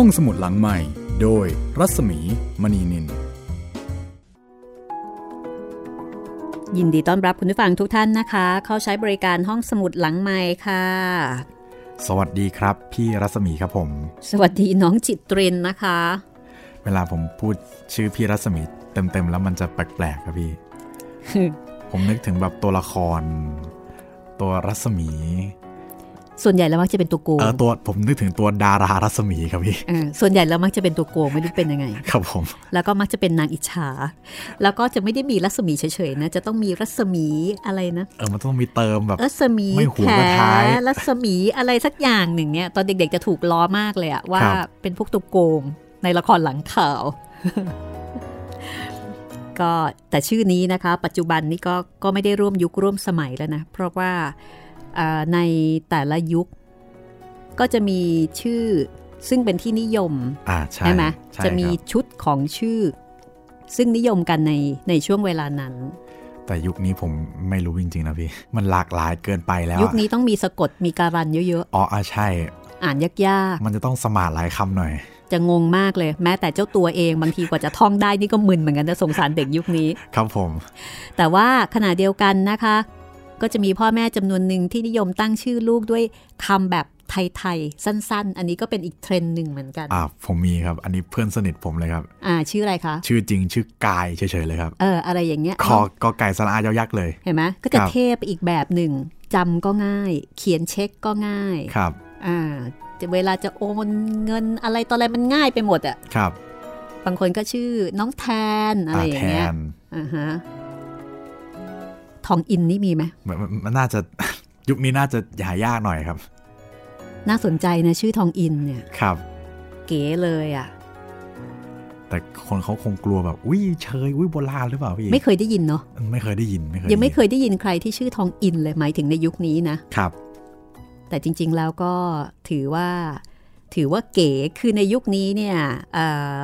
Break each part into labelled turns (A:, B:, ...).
A: ห้องสมุดหลังใหม่ โดยรัศมีมณีนิน
B: ยินดีต้อนรับคุณผู้ฟังทุกท่านนะคะ เข้าใช้บริการห้องสมุดหลังใหม่ค่ะ
C: สวัสดีครับ พี่รัศมีครับผม
B: สวัสดีน้องจิตเรนนะคะ
C: เวลาผมพูดชื่อพี่รัศมีเต็มๆแล้วมันจะแปลกๆครับพี่ ผมนึกถึงแบบตัวละคร ตัวรัศมี
B: ส่วนใหญ่แล้วมักจะเป็นตัวโกง
C: เออตัวผมนึกถึงตัวดารารัศมีครับพี่
B: เออส่วนใหญ่แล้วมักจะเป็นตัวโกงไม่รู้เป็นยังไง
C: ครับผม
B: แล้วก็มักจะเป็นนางอิจฉา แล้วก็จะไม่ได้มีรัศมีเฉยๆนะ จะต้องมีรัศมีอะไรนะ
C: เออมันต้องมีเติมแบบ
B: รัศมี
C: ไม่หัว
B: แข
C: กระท้าย
B: รัศมีอะไรสักอย่างหนึ่งเนี่ย ตอนเด็กๆจะถูกล้อมากเลยอะว่า
C: ครับ
B: เป็นพวกตัวโกงในละครหลังข่าว ก็แต่ชื่อนี้นะคะ ปัจจุบันนี้ก็ก็ไม่ได้ร่วมยุคร่วมสมัยแล้วนะ เพราะว่าอ่า ในแต่ละยุค ก็จะมีชื่อซึ่งเป็นที่นิยม
C: อ่าใช่
B: ใช่ไหม
C: ใช่
B: จะมี
C: ครับ
B: ชุดของชื่อ ซึ่งนิยมกันในในช่วงเวลานั้น
C: แต่ยุคนี้ผมไม่รู้จริงๆนะพี่ มันหลากหลายเกินไปแล้ว
B: ยุคนี้ต้องมีสะกดมีการันเยอะ
C: อ๋ออ่าใช่
B: ๆอ่านยาก
C: มันจะต้องสมาร์ทหลายคำหน่อย
B: ๆจะงงมากเลย แม้แต่เจ้าตัวเองบางทีกว่าจะท่องได้นี่ก็มึนเหมือนกันนะสงสารเด็กยุคนี้
C: ครับผม
B: แต่ว่าขณะเดียวกันนะคะ ก็จะมีพ่อแม่จำนวนหนึ่งที่นิยมตั้งชื่อลูกด้วยคำแบบไทยๆ สั้นๆ อันนี้ก็เป็นอีกเทรนด์หนึ่งเหมือนกัน
C: อ่าผมมีครับ อันนี้เพื่อนสนิทผมเลยครับ
B: อ่า ชื่ออะไรคะ
C: ชื่อจริงชื่อกายเฉยๆเลยครับ
B: เออ อะไรอย่างเงี้ย
C: คอกอไก่สระอายอยักษ์เลย
B: เห็นไหมก็จะ
C: ครับ
B: เทพไปอีกแบบหนึ่งจำก็ง่าย เขียนเช็คก็ง่าย
C: ครับ
B: อ่าจะเวลาจะโอนเงินอะไรต่ออะไรมันง่ายไปหมดอะ
C: ครับ
B: บางคนก็ชื่อน้องแทนอะไรอย่างเงี้ย
C: แทน
B: อ่าฮะ ทองอินนี่มีไหม
C: มันมันมันน่าจะยุคนี้น่าจะหายากหน่อยครับ
B: น่าสนใจนะชื่อทองอินเนี่ย
C: ครับ
B: เก๋เลยอะ
C: แต่คนเขาคงกลัวแบบอุ้ยเชยอุ้ยโบราณหรือเปล่าพี่
B: ไม่เคยได้ยินเนาะ
C: ไม่เคยได้ยินไม่เคย
B: ยังไม่
C: ด้
B: เคยได้ยินใครที่ชื่อทองอินเลยหมายถึงในยุคนี้นะ
C: ครับ
B: แต่จริง ๆแล้วก็ถือว่า ถือว่าเก๋คือในยุคนี้เนี่ยเอ่อ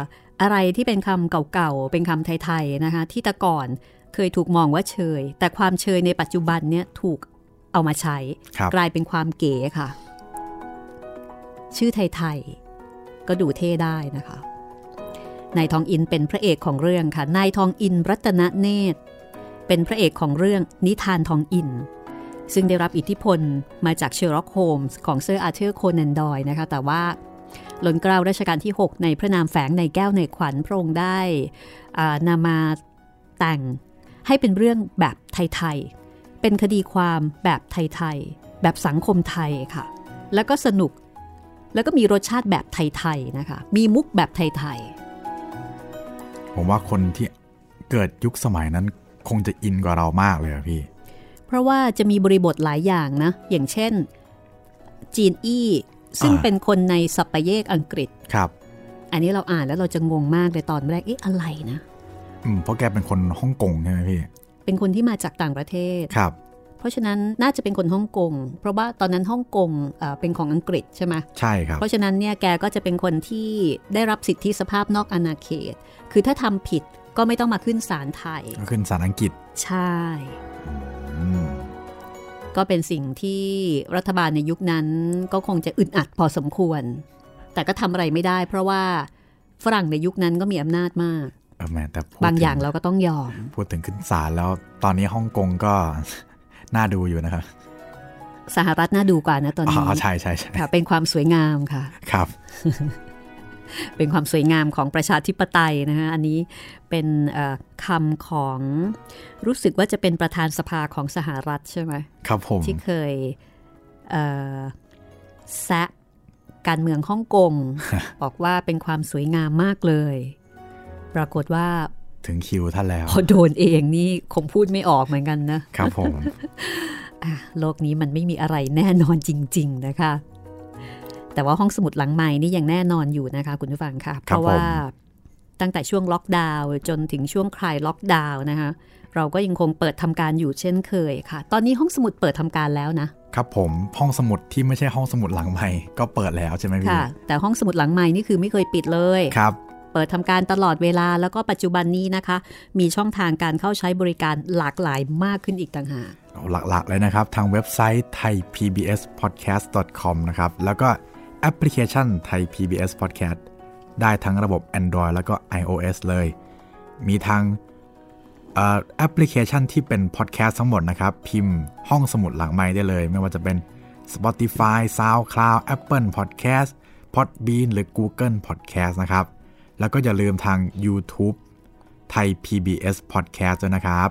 B: อะไรที่เป็นคำเก่าๆเป็นคำไทยๆนะคะที่แต่ก่อน เคยถูกมองว่าเชย แต่ความเชยในปัจจุบันเนี่ยถูกเอามาใช้
C: ครับ
B: กลายเป็นความเก๋ค่ะ ชื่อไทยๆ ก็ดูเท่ได้นะคะนายทองอินเป็นพระเอกของเรื่องค่ะนายทองอินรัตนเนตร เป็นพระเอกของเรื่องนิทานทองอิน ซึ่งได้รับอิทธิพลมาจากเชอร์ล็อกโฮมส์ของเซอร์อาร์เธอร์โคนันดอยล์นะคะ แต่ว่าล้นเกล้ารัชกาลที่ 6 ในพระนามแฝงนายแก้วนายขวัญพระองค์ได้อ่านำมาแต่ง ให้เป็นเรื่องแบบไทยๆ เป็นคดีความแบบไทยๆ แบบสังคมไทยค่ะ แล้วก็สนุก แล้วก็มีรสชาติแบบไทยๆ นะคะ มีมุกแบบไทย
C: ผมว่าคนที่เกิดยุคสมัยนั้นคงจะอินกว่าเรามากเลยอะพี่
B: ๆเพราะว่าจะมีบริบทหลายอย่างนะ อย่างเช่น จีนอี้ ซึ่ง
C: อ่า
B: เป็นคนในสัปปะเยกอังกฤษ
C: ครับ
B: อันนี้เราอ่านแล้วเราจะงงมากเลยตอนแรก เอ๊ะอะไรนะ
C: อืม เพราะแกเป็นคนฮ่องกงใช่ไหมพี่
B: เป็นคนที่มาจากต่างประเทศ
C: ครับ
B: เพราะฉะนั้นน่าจะเป็นคนฮ่องกง เพราะว่าตอนนั้นฮ่องกงเอ่อเป็นของอังกฤษใช่ไหม
C: ใช่ครับ
B: เพราะฉะนั้นเนี่ยแกก็จะเป็นคนที่ได้รับสิทธิสภาพนอกอาณาเขต คือถ้าทำผิดก็ไม่ต้องมาขึ้นศาลไทย
C: ก็ขึ้นสารอังกฤษ
B: ใช่
C: อืม
B: ก็เป็นสิ่งที่รัฐบาลในยุคนั้นก็คงจะอึดอัดพอสมควร แต่ก็ทำอะไรไม่ได้ เพราะว่าฝรั่งในยุคนั้นก็มีอำนาจมาก
C: เออ แหม่แต่พูด
B: บางอย่าง
C: ถึ
B: เราก็ต้องยอม
C: พูดถึงขึ้นศาลแล้วตอนนี้ฮ่องกงก็น่าดูอยู่นะครับ
B: สหรัฐน่าดูกว่านะตอน
C: อ๋
B: นี้
C: อใช่ใช่ใช่
B: ค่ะเป็นความสวยงามค่ะ
C: ครับ
B: เป็นความสวยงามของประชาธิปไตยนะคะอันนี้เป็นเอ่อคำของรู้สึกว่าจะเป็นประธานสภาของสหรัฐใช่ไหม
C: ครับผม
B: ที่เคยเอ่อแซะการเมืองฮ่องกง บอกว่าเป็นความสวยงามมากเลย ปรากฏว่า
C: ถึงคิวท่านแล้ว
B: พอโดนเองนี่คงพูดไม่ออกเหมือนกันนะ
C: ครับผม
B: อะโลกนี้มันไม่มีอะไรแน่นอนจริง ๆ นะคะ แต่ว่าห้องสมุดหลังใหม่นี่ยังแน่นอนอยู่นะคะคุณผู้ฟังค่ะ เพราะว่าตั้งแต่ช่วงล็อกดาวน์จนถึงช่วงคลายล็อกดาวน์นะคะ เราก็ยังคงเปิดทำการอยู่เช่นเคยค่ะ ตอนนี้ห้องสมุดเปิดทำการแล้วนะ
C: ครับผมห้องสมุดที่ไม่ใช่ห้องสมุดหลังใหม่ก็เปิดแล้วใช่ไหมพี่
B: ค่ะแต่ห้องสมุดหลังใหม่นี่คือไม่เคยปิดเลย
C: ครับ
B: เปิดทำการตลอดเวลาแล้วก็ปัจจุบันนี้นะคะ มีช่องทางการเข้าใช้บริการหลากหลายมากขึ้นอีกต่างหาก
C: หลักๆเลยนะครับ ทางเว็บไซต์ thaipbspodcast.com นะครับ แล้วก็แอปพลิเคชัน Thai PBS Podcast ได้ทั้งระบบ Android แล้วก็ iOS เลย มีทางแอปพลิเคชันที่เป็นพอดแคสต์ทั้งหมดนะครับ พิมพ์ห้องสมุดหลังไมค์ได้เลย ไม่ว่าจะเป็น Spotify, SoundCloud, Apple Podcast, Podbean หรือ Google Podcast นะครับ แล้วก็อย่าลืมทาง YouTube ไทย PBS Podcast ด้วยนะครับ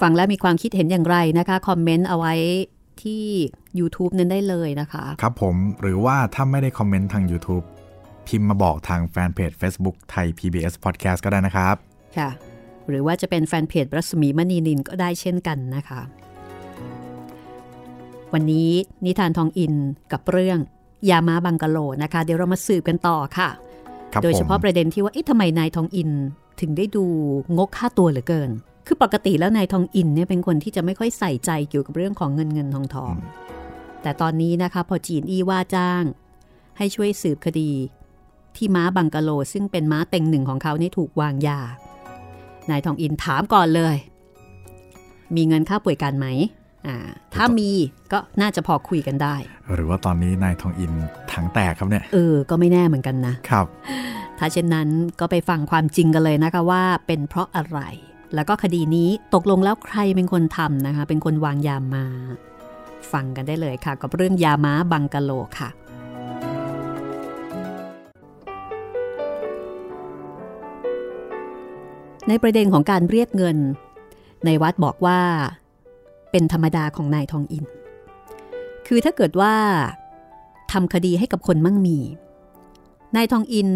B: ฟังแล้วมีความคิดเห็นอย่างไรนะคะ คอมเมนต์เอาไว้ที่ YouTube นั้นได้เลยนะคะ
C: ครับผมหรือว่าถ้าไม่ได้คอมเมนต์ทาง YouTube พิมพ์มาบอกทางแฟนเพจ Facebook ไทย PBS Podcast ก็ได้นะครับ
B: ค่ะ หรือว่าจะเป็นแฟนเพจรัศมีมณีนินก็ได้เช่นกันนะคะ วันนี้นิทานทองอินกับเรื่องยามาบังกะโลนะคะ เดี๋ยวเรามาสืบกันต่อค่ะ
C: ครับ
B: โดยเฉพาะ
C: ผม
B: ประเด็นที่ว่าเอ๊ะทำไมนายทองอินถึงได้ดูงกค่าตัวเหลือเกิน คือปกติแล้วนายทองอินเนี่ยเป็นคนที่จะไม่ค่อยใส่ใจเกี่ยวกับเรื่องของเงินเงินทองทอง แต่ตอนนี้นะคะพอจีนอี้ว่าจ้าง ให้ช่วยสืบคดี ที่ม้าบังกะโลซึ่งเป็นม้าเต็งหนึ่งของเขานี่ถูกวางยา นายทองอินถามก่อนเลย มีเงินค่าป่วยการไหมอ่า ถ้ามีก็น่าจะพอคุยกันได้
C: หรือว่าตอนนี้นายทองอินถังแตกครับเนี่ย
B: เออ ก็ไม่แน่เหมือนกันนะ
C: ครับ
B: ถ้าเช่นนั้นก็ไปฟังความจริงกันเลยนะคะว่าเป็นเพราะอะไร แล้วก็คดีนี้ตกลงแล้วใครเป็นคนทำนะคะ เป็นคนวางยามา ฟังกันได้เลยค่ะ กับเรื่องยาม้าบังกะโลค่ะในประเด็นของการเรียกเงิน ในวัดบอกว่า เป็นธรรมดาของนายทองอิน คือถ้าเกิดว่าทำคดีให้กับคนมั่งมี นายทองอิน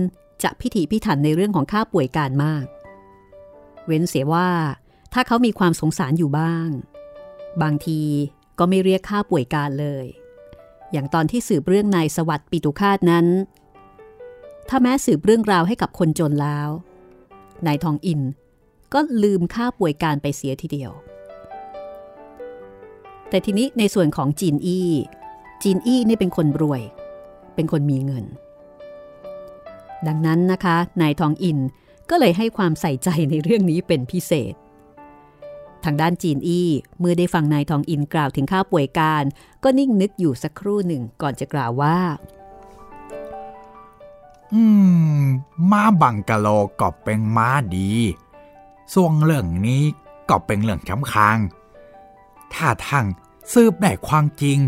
B: จะพิถีพิถันในเรื่องของค่าป่วยการมาก เว้นเสียว่าถ้าเขามีความสงสารอยู่บ้าง บางทีก็ไม่เรียกค่าป่วยการเลย อย่างตอนที่สืบเรื่องนายสวัสดิ์ปิตุคาตนั้น ถ้าแม้สืบเรื่องราวให้กับคนจนแล้ว นายทองอินก็ลืมค่าป่วยการไปเสียทีเดียว แต่ทีนี้ในส่วนของจีนอี้จีนอี้นี่เป็นคนรวย เป็นคนมีเงิน ดังนั้นนะคะ นายทองอินก็เลยให้ความใส่ใจในเรื่องนี้เป็นพิเศษ ทางด้านจีนอี้เมื่อได้ฟังนายทองอินกล่าวถึงค่าป่วยการ ก็นิ่งนึกอยู่สักครู่หนึ่งก่อนจะกล่าวว่า
C: อืมม้าบังกะโลก็เป็นม้าดี ส่วนเรื่องนี้ก็เป็นเรื่องสำคัญ ถ้าทั้งสืบได้ความจริง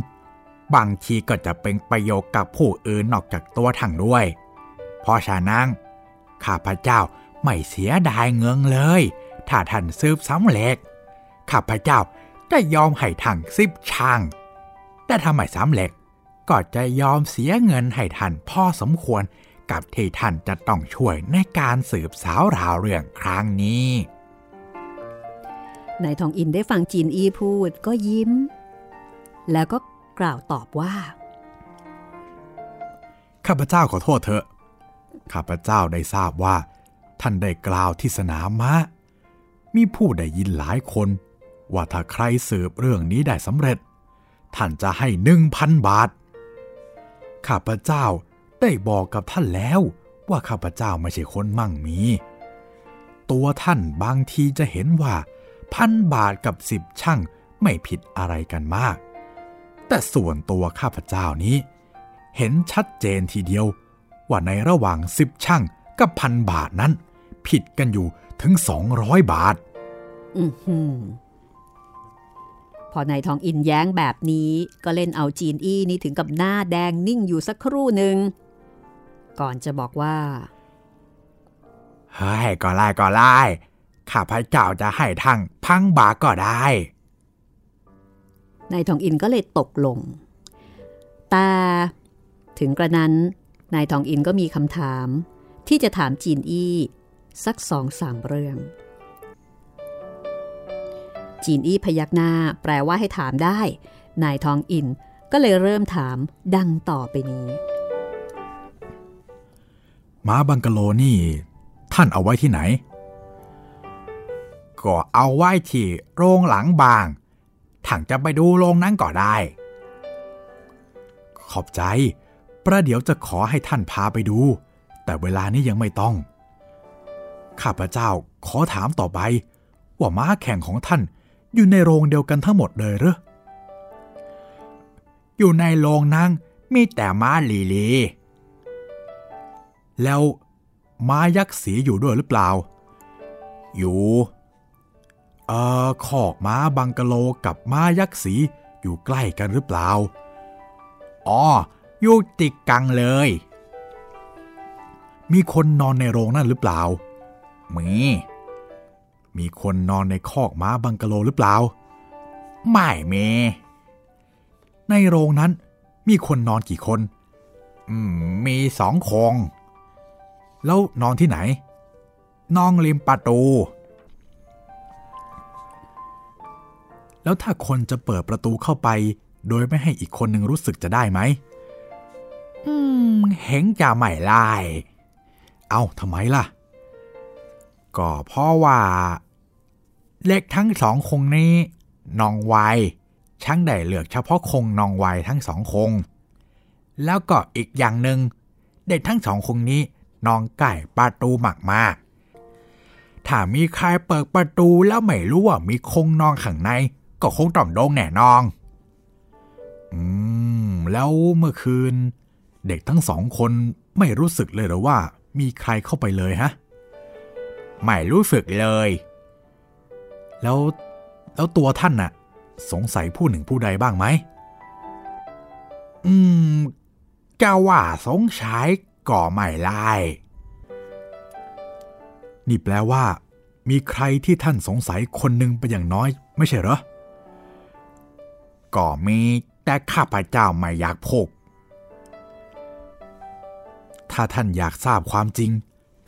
C: บางทีก็จะเป็นประโยชน์กับผู้อื่นนอกจากตัวทั้งด้วย เพราะฉะนั้นข้าพเจ้าไม่เสียดายเงินเลย ถ้าท่านสืบสำเร็จ ข้าพเจ้าจะยอมให้ทั้งสิบช่าง แต่ถ้าไม่สำเร็จก็จะยอมเสียเงินให้ท่านพ่อสมควรกับที่ท่านจะต้องช่วยในการสืบสาวราวเรื่องครั้งนี้
B: นายทองอินได้ฟังจีนอีพูดก็ยิ้ม แล้วก็กล่าวตอบว่า
C: ข้าพเจ้าขอโทษเถอะ ข้าพเจ้าได้ทราบว่า ท่านได้กล่าวที่สนามม้ามีผู้ได้ยินหลายคน ว่าถ้าใครสืบเรื่องนี้ได้สำเร็จ ท่านจะให้หนึ่งพันบาท ข้าพเจ้าได้บอกกับท่านแล้วว่าข้าพเจ้าไม่ใช่คนมั่งมี ตัวท่านบางทีจะเห็นว่า พันบาทกับสิบช่างไม่ผิดอะไรกันมาก แต่ส่วนตัวข้าพเจ้านี้ เห็นชัดเจนทีเดียว ว่าในระหว่างสิบช่างกับพันบาทนั้น ผิดกันอยู่ถึง200บาท
B: อือหือพอนายทองอินแย้งแบบนี้ก็เล่นเอาจีนอี้นี่ถึงกับหน้าแดงนิ่งอยู่สักครู่หนึ่ง ก่อนจะบอกว่า
C: เฮ้ยก็ไล่ก็ไล่ ข้าพเจ้าจะให้ทั้งพังบาทก็ได้
B: นายทองอินก็เลยตกลง แต่ถึงกระนั้น นายทองอินก็มีคำถามที่จะถามจีนอี้สักสองสามเรื่อง จีนอี้พยักหน้าแปลว่าให้ถามได้ นายทองอินก็เลยเริ่มถามดังต่อไปนี้
C: ม้าบังกะโลนี่ ท่านเอาไว้ที่ไหน ก็เอาไว้ที่โรงหลังบางถังจะไปดูโรงนั้นก็ได้ ขอบใจ ประเดี๋ยวจะขอให้ท่านพาไปดู แต่เวลานี้ยังไม่ต้อง ข้าพเจ้าขอถามต่อไป ว่าม้าแข่งของท่านอยู่ในโรงเดียวกันทั้งหมดเลยหรืออยู่ในโรงนั่งมีแต่ม้าลีลี แล้วม้ายักษ์สีอยู่ด้วยหรือเปล่า อยู่ เอ่อขอกม้าบังกะโลกับม้ายักษ์สีอยู่ใกล้กันหรือเปล่า อ๋อ อยู่ติดกังเลย มีคนนอนในโรงนั่นหรือเปล่า มี มีคนนอนในคอกม้าบังกะโลหรือเปล่า ไม่มี ในโรงนั้นมีคนนอนกี่คนอืมมีสองคง แล้วนอนที่ไหน นอนริมประตู แล้วถ้าคนจะเปิดประตูเข้าไป โดยไม่ให้อีกคนหนึ่งรู้สึกจะได้ไหม อืมเห็นจะไม่ไล่เอาทำไมล่ะ ก็เพราะว่า เล็กทั้งสองคงนี้นองไวช่างได้เลือกเฉพาะคงนองไวทั้งสองคง แล้วก็อีกอย่างหนึ่งเด็กทั้งสองคงนี้นองไก่ประตูหมักมากถ้ามีใครเปิดประตูแล้วไม่รู้ว่ามีคงนองข้างใน ก็คงต้องโดงแน่นอง อืม แล้วเมื่อคืน เด็กทั้งสองคนไม่รู้สึกเลยหรือว่า มีใครเข้าไปเลยฮะ ไม่รู้สึกเลย แล้วแล้วตัวท่านน่ะ สงสัยผู้หนึ่งผู้ใดบ้างไหม อืมจะว่าสงสัยก็ไม่ไล่นี่แปลว่า มีใครที่ท่านสงสัยคนหนึ่งเป็นอย่างน้อย ไม่ใช่เหรอ ก็มีแต่ข้าพเจ้าไม่อยากพก ถ้าท่านอยากทราบความจริง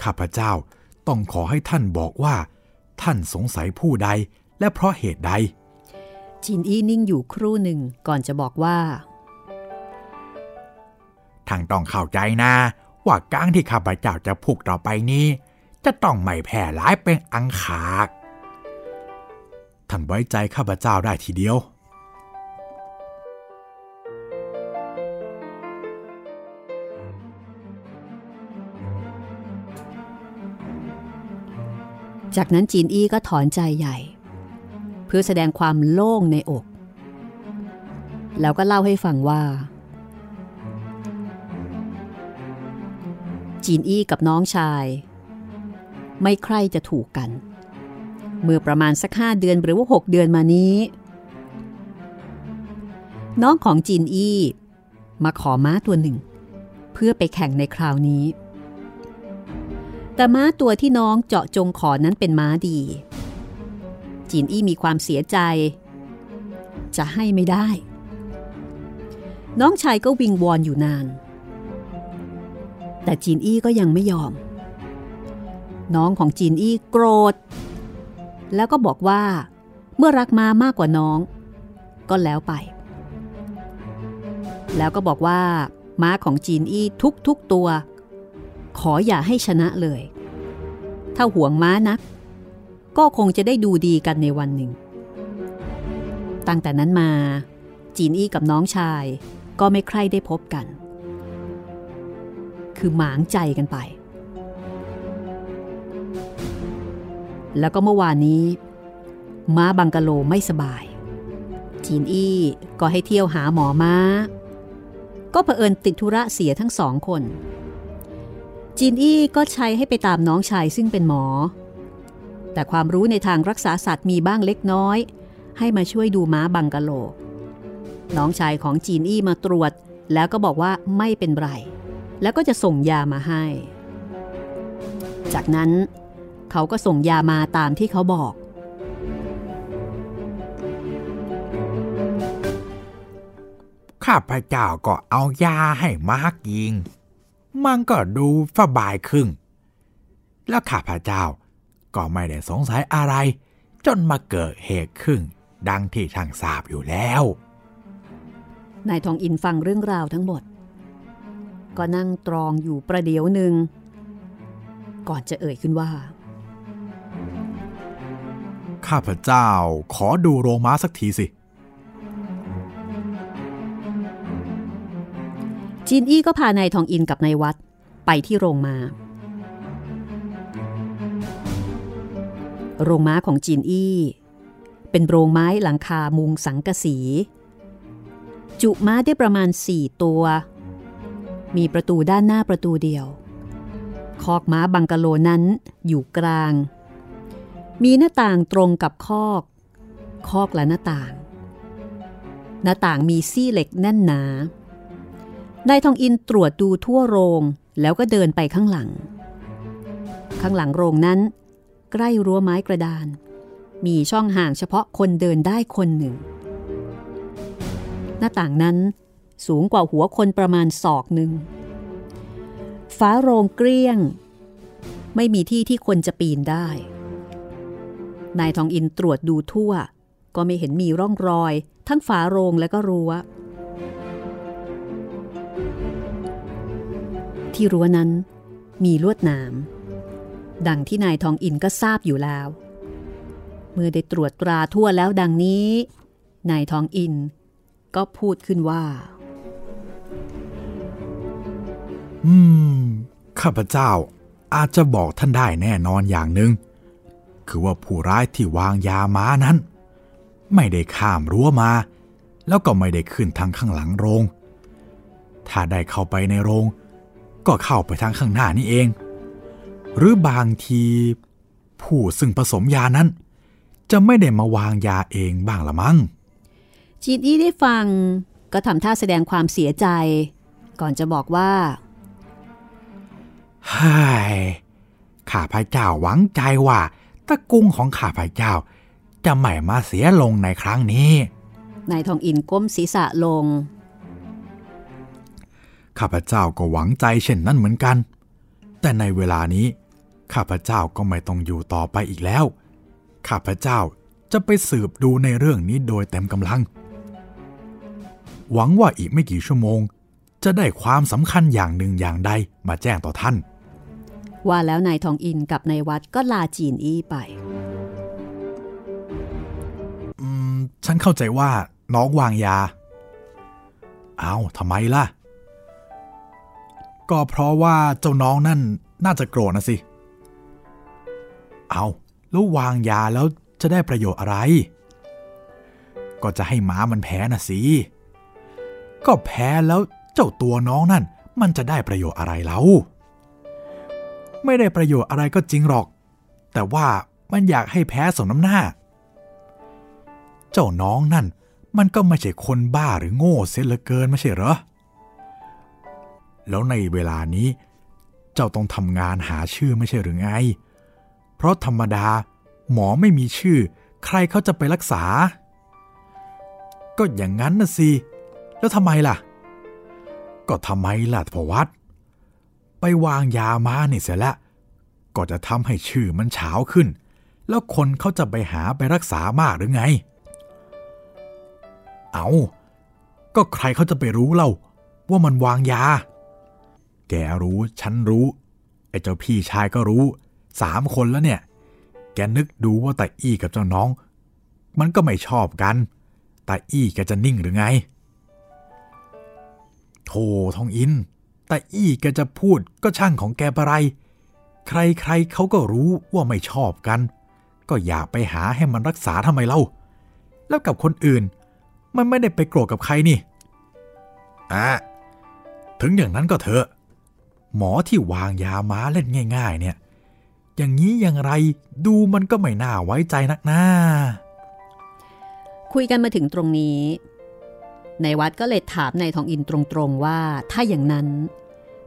C: ข้าพเจ้าต้องขอให้ท่านบอกว่า ท่านสงสัยผู้ใดและเพราะเหตุใด
B: จินอี้นิ่งอยู่ครู่หนึ่งก่อนจะบอกว่า
C: ทางต้องเข้าใจนะ ว่าก้างที่ข้าพเจ้าจะพูกต่อไปนี้ จะต้องไม่แผ่ร้ายเป็นอังคากท่านไว้ใจข้าพเจ้าได้ทีเดียว
B: จากนั้นจีนอี้ก็ถอนใจใหญ่ เพื่อแสดงความโล่งในอก แล้วก็เล่าให้ฟังว่า จีนอี้กับน้องชาย ไม่ใคร่จะถูกกัน เมื่อประมาณสักห้าเดือนหรือว่าหกเดือนมานี้ น้องของจีนอี้มาขอม้าตัวหนึ่ง เพื่อไปแข่งในคราวนี้ แต่ม้าตัวที่น้องเจาะจงขอนั้นเป็นม้าดี จีนอี้มีความเสียใจ จะให้ไม่ได้ น้องชายก็วิงวอนอยู่นาน แต่จีนอี้ก็ยังไม่ยอม น้องของจีนอี้โกรธ แล้วก็บอกว่า เมื่อรักม้ามากกว่าน้อง ก็แล้วไป แล้วก็บอกว่า ม้าของจีนอี้ทุกๆตัว ขออย่าให้ชนะเลย ถ้าห่วงม้านัก ก็คงจะได้ดูดีกันในวันหนึ่ง ตั้งแต่นั้นมา จีนอี้กับน้องชายก็ไม่ใคร่ได้พบกัน คือหมางใจกันไป แล้วก็เมื่อวานนี้ ม้าบังกะโลไม่สบาย จีนอี้ก็ให้เที่ยวหาหมอม้า ก็เผอิญติดธุระเสียทั้งสองคน จีนอี้ก็ใช้ให้ไปตามน้องชายซึ่งเป็นหมอ แต่ความรู้ในทางรักษาสัตว์มีบ้างเล็กน้อย ให้มาช่วยดูม้าบังกะโล น้องชายของจีนอี้มาตรวจ แล้วก็บอกว่าไม่เป็นไร แล้วก็จะส่งยามาให้ จากนั้นเขาก็ส่งยามาตามที่เขาบอก
C: ข้าพเจ้าก็เอายาให้มากิน มันก็ดูสบายขึ้นแล้วข้าพเจ้าก็ไม่ได้สงสัยอะไร จนมาเกิดเหตุขึ้นดังที่ทางทราบอยู่แล้ว
B: นายทองอินฟังเรื่องราวทั้งหมด ก็นั่งตรองอยู่ประเดี๋ยวหนึ่ง ก่อนจะเอ่ยขึ้นว่า
C: ข้าพเจ้าขอดูโรงม้าสักทีสิ
B: จีนอี้ก็พานายทองอินกับนายวัดไปที่โรงม้าโรงม้าของจีนอี้ เป็นโรงไม้หลังคามุงสังกะสี จุม้าได้ประมาณ4ตัว มีประตูด้านหน้าประตูเดียว คอกม้าบังกะโลนั้นอยู่กลาง มีหน้าต่างตรงกับคอก คอกและหน้าต่าง หน้าต่างมีซี่เหล็กแน่นหนา นายทองอินตรวจดูทั่วโรง แล้วก็เดินไปข้างหลัง ข้างหลังโรงนั้น ใกล้รั้วไม้กระดาน มีช่องห่างเฉพาะคนเดินได้คนหนึ่ง หน้าต่างนั้นสูงกว่าหัวคนประมาณศอกหนึ่งฟ้าโรงเกลี้ยง ไม่มีที่ที่คนจะปีนได้ นายทองอินตรวจดูทั่ว ก็ไม่เห็นมีร่องรอย ทั้งฝาโรงและก็รั้ว ที่รั้วนั้น มีลวดหนาม ดังที่นายทองอินก็ทราบอยู่แล้ว เมื่อได้ตรวจตราทั่วแล้วดังนี้ นายทองอินก็พูดขึ้นว่า
C: อืม ข้าพเจ้าอาจจะบอกท่านได้แน่นอนอย่างหนึ่ง คือว่าผู้ร้ายที่วางยาม้านั้น ไม่ได้ข้ามรั้วมา แล้วก็ไม่ได้ขึ้นทางข้างหลังโรง ถ้าได้เข้าไปในโรง ก็เข้าไปทางข้างหน้านี่เอง หรือบางทีผู้ซึ่งผสมยานั้น จะไม่ได้มาวางยาเองบ้างละมั้ง
B: จีนอี้ได้ฟังก็ทำท่าแสดงความเสียใจ ก่อนจะบอกว่า
C: ไฮ้ข้าพเจ้าหวังใจว่าตระกุงของข้าพเจ้า จะไม่มาเสียลงในครั้งนี้
B: นายทองอินก้มศีรษะลง
C: ข้าพเจ้าก็หวังใจเช่นนั้นเหมือนกัน แต่ในเวลานี้ ข้าพเจ้าก็ไม่ต้องอยู่ต่อไปอีกแล้ว ข้าพเจ้าจะไปสืบดูในเรื่องนี้โดยเต็มกำลัง หวังว่าอีกไม่กี่ชั่วโมง จะได้ความสำคัญอย่างหนึ่งอย่างใดมาแจ้งต่อท่าน
B: ว่าแล้วนายทองอินกับนายวัดก็ลาจีนอี้ไป
C: อืม ฉันเข้าใจว่าน้องวางยา เอาทำไมล่ะ ก็เพราะว่าเจ้าน้องนั่นน่าจะโกรธนะสิ เอาแล้ววางยาแล้วจะได้ประโยชน์อะไร ก็จะให้หมามันแพ้นะสิ ก็แพ้แล้วเจ้าตัวน้องนั่น มันจะได้ประโยชน์อะไรแล้วไม่ได้ประโยชน์อะไรก็จริงหรอก แต่ว่ามันอยากให้แพ้สมน้ำหน้า เจ้าน้องนั่น มันก็ไม่ใช่คนบ้าหรือโง่เสียเหลือเกินไม่ใช่เหรอ แล้วในเวลานี้ เจ้าต้องทำงานหาชื่อไม่ใช่หรือไง เพราะธรรมดาหมอไม่มีชื่อ ใครเขาจะไปรักษา ก็อย่างนั้นนะสิ แล้วทำไมล่ะ ก็ทำไมล่ะพวัดไปวางยามาเนี่ยเสียล้วก็จะทำให้ชื่อมันเฉาขึ้น แล้วคนเขาจะไปหาไปรักษามากหรือไง เอา ก็ใครเขาจะไปรู้เล่า ว่ามันวางยา แกรู้ ฉันรู้ ไอ้เจ้าพี่ชายก็รู้สามคนแล้วเนี่ย แกนึกดูว่าตาอี้กับเจ้าน้อง มันก็ไม่ชอบกันตาอี้แกจะนิ่งหรือไงโธ่ทองอินตาอี้แกจะพูดก็ช่างของแกปะไร ใครๆเขาก็รู้ว่าไม่ชอบกัน ก็อย่าไปหาให้มันรักษาทำไมเล่า แล้วกับคนอื่น มันไม่ได้ไปโกรธกับใครนี่อะถึงอย่างนั้นก็เถอะ หมอที่วางยาม้าเล่นง่าย ๆ เนี่ย อย่างนี้อย่างไรดูมันก็ไม่น่าไว้ใจนักหน้า
B: คุยกันมาถึงตรงนี้นายวัดก็เลยถามนายทองอินตรงๆว่าถ้าอย่างนั้น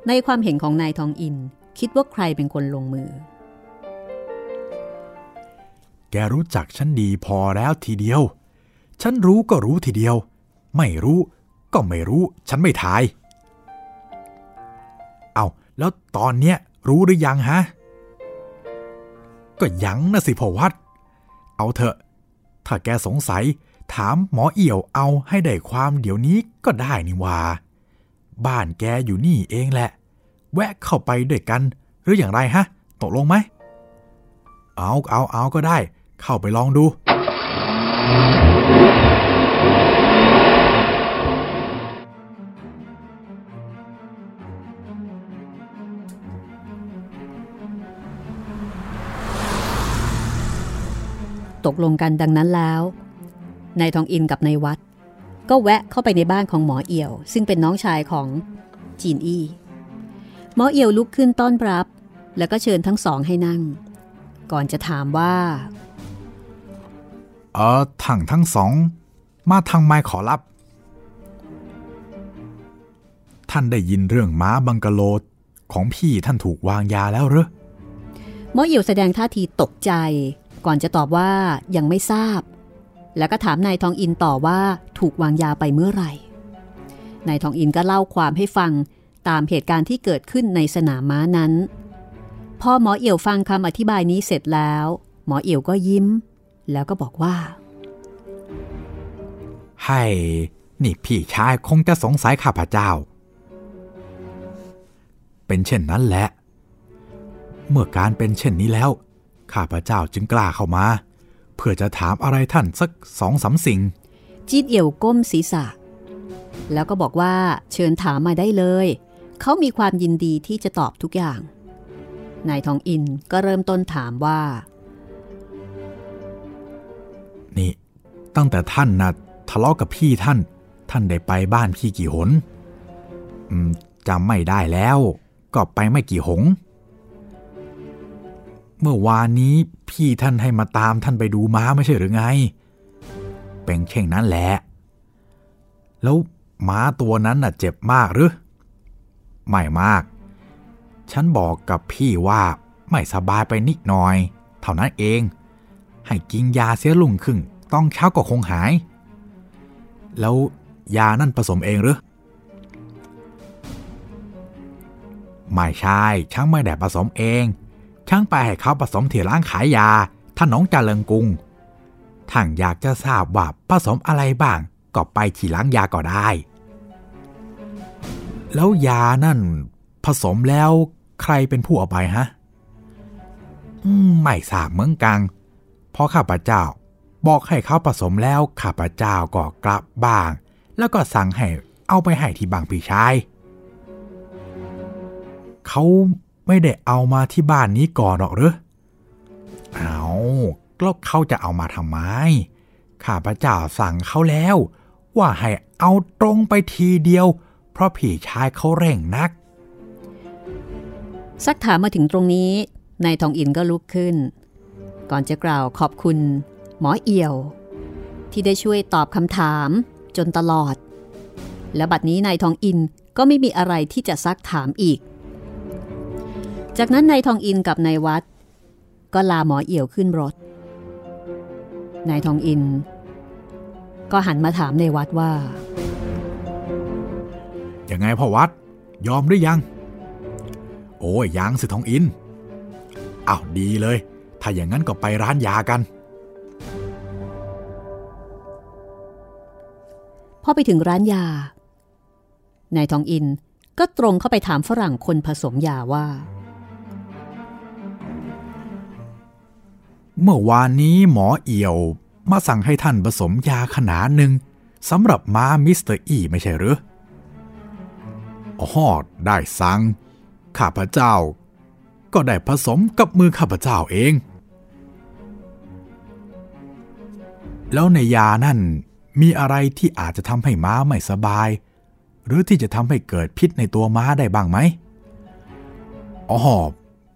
B: ในความเห็นของนายทองอินคิดว่าใครเป็นคนลงมือ
C: แกรู้จักฉันดีพอแล้วทีเดียว ฉันรู้ก็รู้ทีเดียว ไม่รู้ก็ไม่รู้ ฉันไม่ทาย เอาแล้วตอนเนี้ยรู้หรือยังฮะ ก็ยังนะสิพ่อวัดเอาเถอะ ถ้าแกสงสัยถามหมอเอี่ยวเอาให้ได้ความเดี๋ยวนี้ก็ได้นี่ว่า บ้านแกอยู่นี่เองแหละ แวะเข้าไปด้วยกัน หรืออย่างไรฮะ ตกลงไหม เอาเอาเอาก็ได้ เข้าไปลองดู
B: ตกลงกันดังนั้นแล้วนายทองอินกับนายวัด ก็แวะเข้าไปในบ้านของหมอเอี่ยว ซึ่งเป็นน้องชายของจีนอี้หมอเอียวลุกขึ้นต้อนรับ แล้วก็เชิญทั้งสองให้นั่ง ก่อนจะถามว่า
C: เออทั้งทั้งสอง มาทางไม้ขอรับ ท่านได้ยินเรื่องม้าบังกะโลของพี่ท่านถูกวางยาแล้วหรือ
B: หมอเอี่ยวแสดงท่าทีตกใจ ก่อนจะตอบว่ายังไม่ทราบ แล้วก็ถามนายทองอินต่อว่าถูกวางยาไปเมื่อไหร่ นายทองอินก็เล่าความให้ฟังตามเหตุการณ์ที่เกิดขึ้นในสนามม้านั้น พอหมอเอี่ยวฟังคำอธิบายนี้เสร็จแล้ว หมอเอี่ยวก็ยิ้ม แล้วก็บอกว่า
C: ให้นี่พี่ชายคงจะสงสัยข้าพเจ้า เป็นเช่นนั้นแหละ เมื่อการเป็นเช่นนี้แล้ว ข้าพเจ้าจึงกล้าเข้ามา เพื่อจะถามอะไรท่านสักสองสามสิ่ง
B: จีดเอี่ยวก้มศีรษะ แล้วก็บอกว่าเชิญถามมาได้เลย เขามีความยินดีที่จะตอบทุกอย่าง นายทองอินก็เริ่มต้นถามว่า
C: นี่ ตั้งแต่ท่านนะทะเลาะกับพี่ท่าน ท่านได้ไปบ้านพี่กี่หนอืมจำไม่ได้แล้ว ก็ไปไม่กี่หง เมื่อวานนี้พี่ท่านให้มาตามท่านไปดูม้าไม่ใช่หรือไง เป็นเช่นนั้นแหละ แล้วม้าตัวนั้นน่ะเจ็บมากหรือ ไม่มาก ฉันบอกกับพี่ว่าไม่สบายไปนิดหน่อย เท่านั้นเอง ให้กินยาเสียลุงครึ่ง ต้องเช้าก็คงหาย แล้วยานั่นผสมเองหรือ ไม่ใช่ช่างไม่ได้ผสมเอง ช่างไปให้เขาผสมที่ร้านขายยาท่านน้องจาเริงกรุงท่านอยากจะทราบว่าผสมอะไรบ้าง ก็ไปที่ร้านยาก็ได้ แล้วยานั่น ผสมแล้วใครเป็นผู้เอาไปฮะไม่ทราบเหมือนกันเพราะข้าพเจ้า บอกให้เขาผสมแล้วข้าพเจ้าก็กลับบ้าง แล้วก็สั่งให้เอาไปให้ที่บางพี่ชายเขา ไม่ได้เอามาที่บ้านนี้ก่อนหรอกหรือเอาแล้วเขาจะเอามาทำไม ข้าพเจ้าสั่งเขาแล้ว ว่าให้เอาตรงไปทีเดียว เพราะพี่ชายเขาเร่งนัก
B: ซักถามมาถึงตรงนี้ นายทองอินก็ลุกขึ้น ก่อนจะกล่าวขอบคุณ หมอเอี่ยว ที่ได้ช่วยตอบคำถามจนตลอด และบัดนี้นายทองอินก็ไม่มีอะไรที่จะซักถามอีก จากนั้นนายทองอินกับนายวัด ก็ลาหมอเอี่ยวขึ้นรถ นายทองอิน ก็หันมาถามในวัดว่า
C: ยังไงพ่อวัด ยอมหรือยัง โอ้ยยังสิทองอินอ้าวดีเลย ถ้าอย่างนั้นก็ไปร้านยากัน
B: พอไปถึงร้านยา นายทองอินก็ตรงเข้าไปถามฝรั่งคนผสมยาว่า
C: เมื่อวานนี้หมอเอี่ยวมาสั่งให้ท่านผสมยาขนาดหนึ่งสำหรับม้ามิสเตอร์อีไม่ใช่หรืออ๋อได้สั่งข้าพเจ้า ก็ได้ผสมกับมือข้าพเจ้าเอง แล้วในยานั่นมีอะไรที่อาจจะทำให้ม้าไม่สบาย หรือที่จะทำให้เกิดพิษในตัวม้าได้บ้างไหมอ๋อ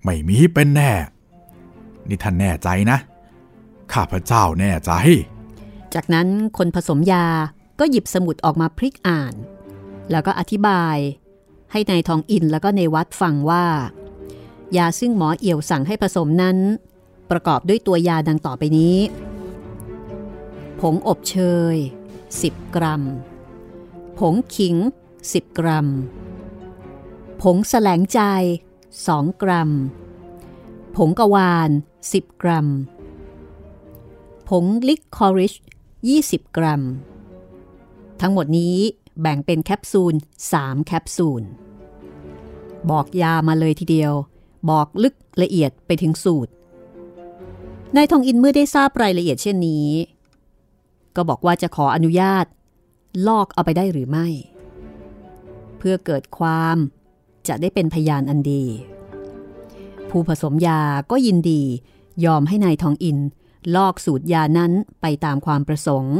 C: ไม่มีเป็นแน่ นี่ท่านแน่ใจนะ ข้าพระเจ้าแน่ใจ
B: จากนั้นคนผสมยาก็หยิบสมุดออกมาพลิกอ่าน แล้วก็อธิบายให้ในายทองอินแล้วก็ในวัดฟังว่า ยาซึ่งหมอเอี่ยวสั่งให้ผสมนั้น ประกอบด้วยตัวยาดังต่อไปนี้ ผงอบเชย 10 กรัม ผงขิง 10 กรัม ผงแสลงใจ 2 กรัม ผงกวาน 10 กรัม ผงลิกคอริช 20 กรัม ทั้งหมดนี้แบ่งเป็นแคปซูล 3 แคปซูล บอกยามาเลยทีเดียว บอกลึกละเอียดไปถึงสูตร นายทองอินเมื่อได้ทราบรายละเอียดเช่นนี้ ก็บอกว่าจะขออนุญาต ลอกเอาไปได้หรือไม่ เพื่อเกิดความจะได้เป็นพยานอันดี ผู้ผสมยาก็ยินดี ยอมให้นายทองอิน ลอกสูตรยานั้นไปตามความประสงค์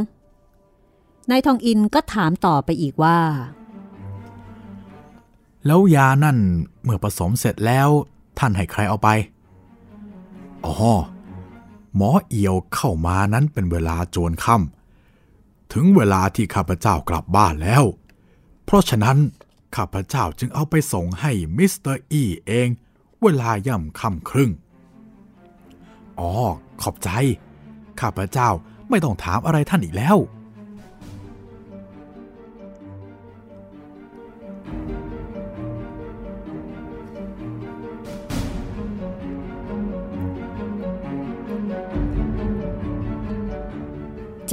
B: นายทองอินก็ถามต่อไปอีกว่า
C: แล้วยานั่นเมื่อผสมเสร็จแล้วท่านให้ใครเอาไป อ๋อ หมอเอียวเข้ามานั้นเป็นเวลาโจรค่ำถึงเวลาที่ข้าพเจ้ากลับบ้านแล้ว เพราะฉะนั้นข้าพเจ้าจึงเอาไปส่งให้มิสเตอร์อีเอง เวลาย่ำค่ำครึ่ง อ๋อ ขอบใจ ข้าพเจ้าไม่ต้องถามอะไรท่านอีกแล้ว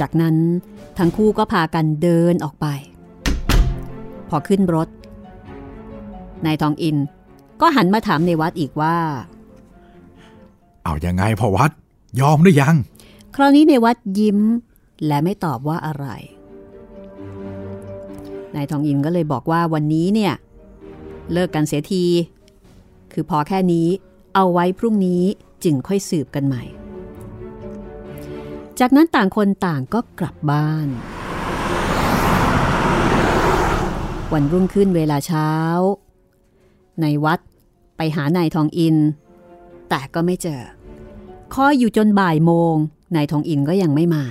B: จากนั้นทั้งคู่ก็พากันเดินออกไป พอขึ้นรถ นายทองอิน ก็หันมาถามในวัดอีกว่า
C: เอายังไงพ่อวัด ยอมหรือยัง
B: คราวนี้ในวัดยิ้ม และไม่ตอบว่าอะไร นายทองอินก็เลยบอกว่าวันนี้เนี่ย เลิกกันเสียที คือพอแค่นี้เอาไว้พรุ่งนี้จึงค่อยสืบกันใหม่ จากนั้นต่างคนต่างก็กลับบ้าน วันรุ่งขึ้นเวลาเช้า ในวัด ไปหานายทองอิน แต่ก็ไม่เจอ คอยอยู่จนบ่ายโมงนายทองอินก็ยังไม่มา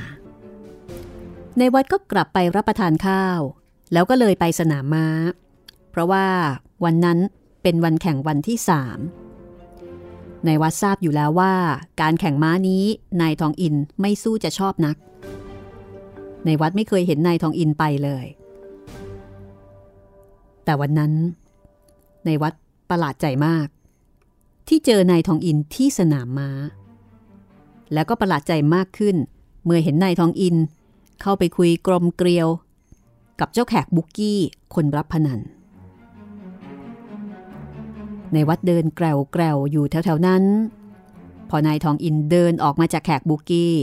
B: ในวัดก็กลับไปรับประทานข้าว แล้วก็เลยไปสนามม้า เพราะว่าวันนั้นเป็นวันแข่งวันที่สามในวัดทราบอยู่แล้วว่า การแข่งม้านี้นายทองอินไม่สู้จะชอบนัก ในวัดไม่เคยเห็นนายทองอินไปเลย แต่วันนั้น ในวัด ประหลาดใจมาก ที่เจอนายทองอินที่สนามม้า แล้วก็ประหลาดใจมากขึ้น เมื่อเห็นนายทองอิน เข้าไปคุยกลมเกลียว กับเจ้าแขกบุกกี้คนรับพนัน ในวัดเดินแกลวแกลวอยู่แถวๆนั้น พอนายทองอินเดินออกมาจากแขกบุกกี้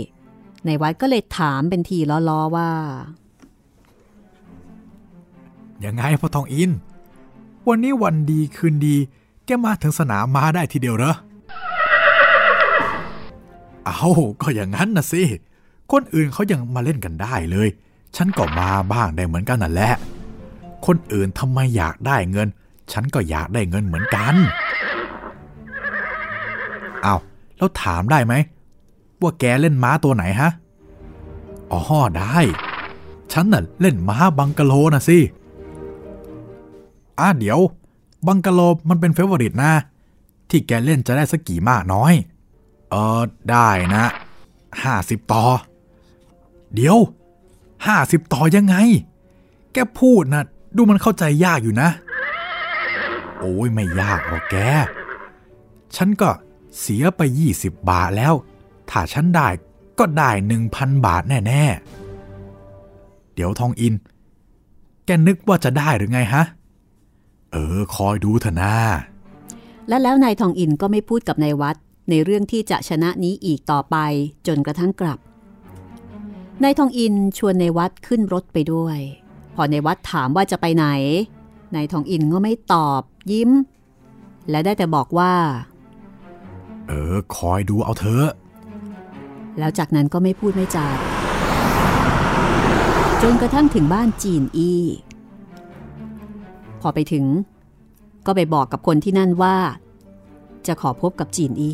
B: ในวัดก็เลยถามเป็นทีล้อๆว่า
C: ยังไงพ่อทองอิน วันนี้วันดีคืนดี แกมาถึงสนามม้าได้ทีเดียวเหรอ เอาก็อย่างนั้นนะสิ คนอื่นเขายังมาเล่นกันได้เลย ฉันก็มาบ้างได้เหมือนกันนั่นแหละ คนอื่นทำไมอยากได้เงิน ฉันก็อยากได้เงินเหมือนกัน เอาแล้วถามได้ไหม ว่าแกเล่นม้าตัวไหนฮะ อ๋อได้ ฉันน่ะเล่นม้าบังกะโลนะสิ อะเดี๋ยว บังกะโลมันเป็นเฟเวอริตนะ ที่แกเล่นจะได้สักกี่มากน้อย เออ ได้นะห้าสิบต่อ เดี๋ยวห้าสิบต่อยังไง แกพูดนะดูมันเข้าใจยากอยู่นะ โอ้ยไม่ยากหรอกแก ฉันก็เสียไป20บาทแล้ว ถ้าฉันได้ก็ได้1,000บาทแน่ ๆ เดี๋ยวทองอิน แกนึกว่าจะได้หรือไงฮะ เออ คอยดูเถอะนะ
B: และแล้วนายทองอินก็ไม่พูดกับนายวัดในเรื่องที่จะชนะนี้อีกต่อไปจนกระทั่งกลับ นายทองอินชวนนายวัดขึ้นรถไปด้วย พอนายวัดถามว่าจะไปไหน นายทองอินก็ไม่ตอบยิ้ม และได้แต่บอกว่า
C: เออ คอยดูเอาเถอะ
B: แล้วจากนั้นก็ไม่พูดไม่จาจนกระทั่งถึงบ้านจีนอี พอไปถึง ก็ไปบอกกับคนที่นั่นว่า จะขอพบกับจีนอี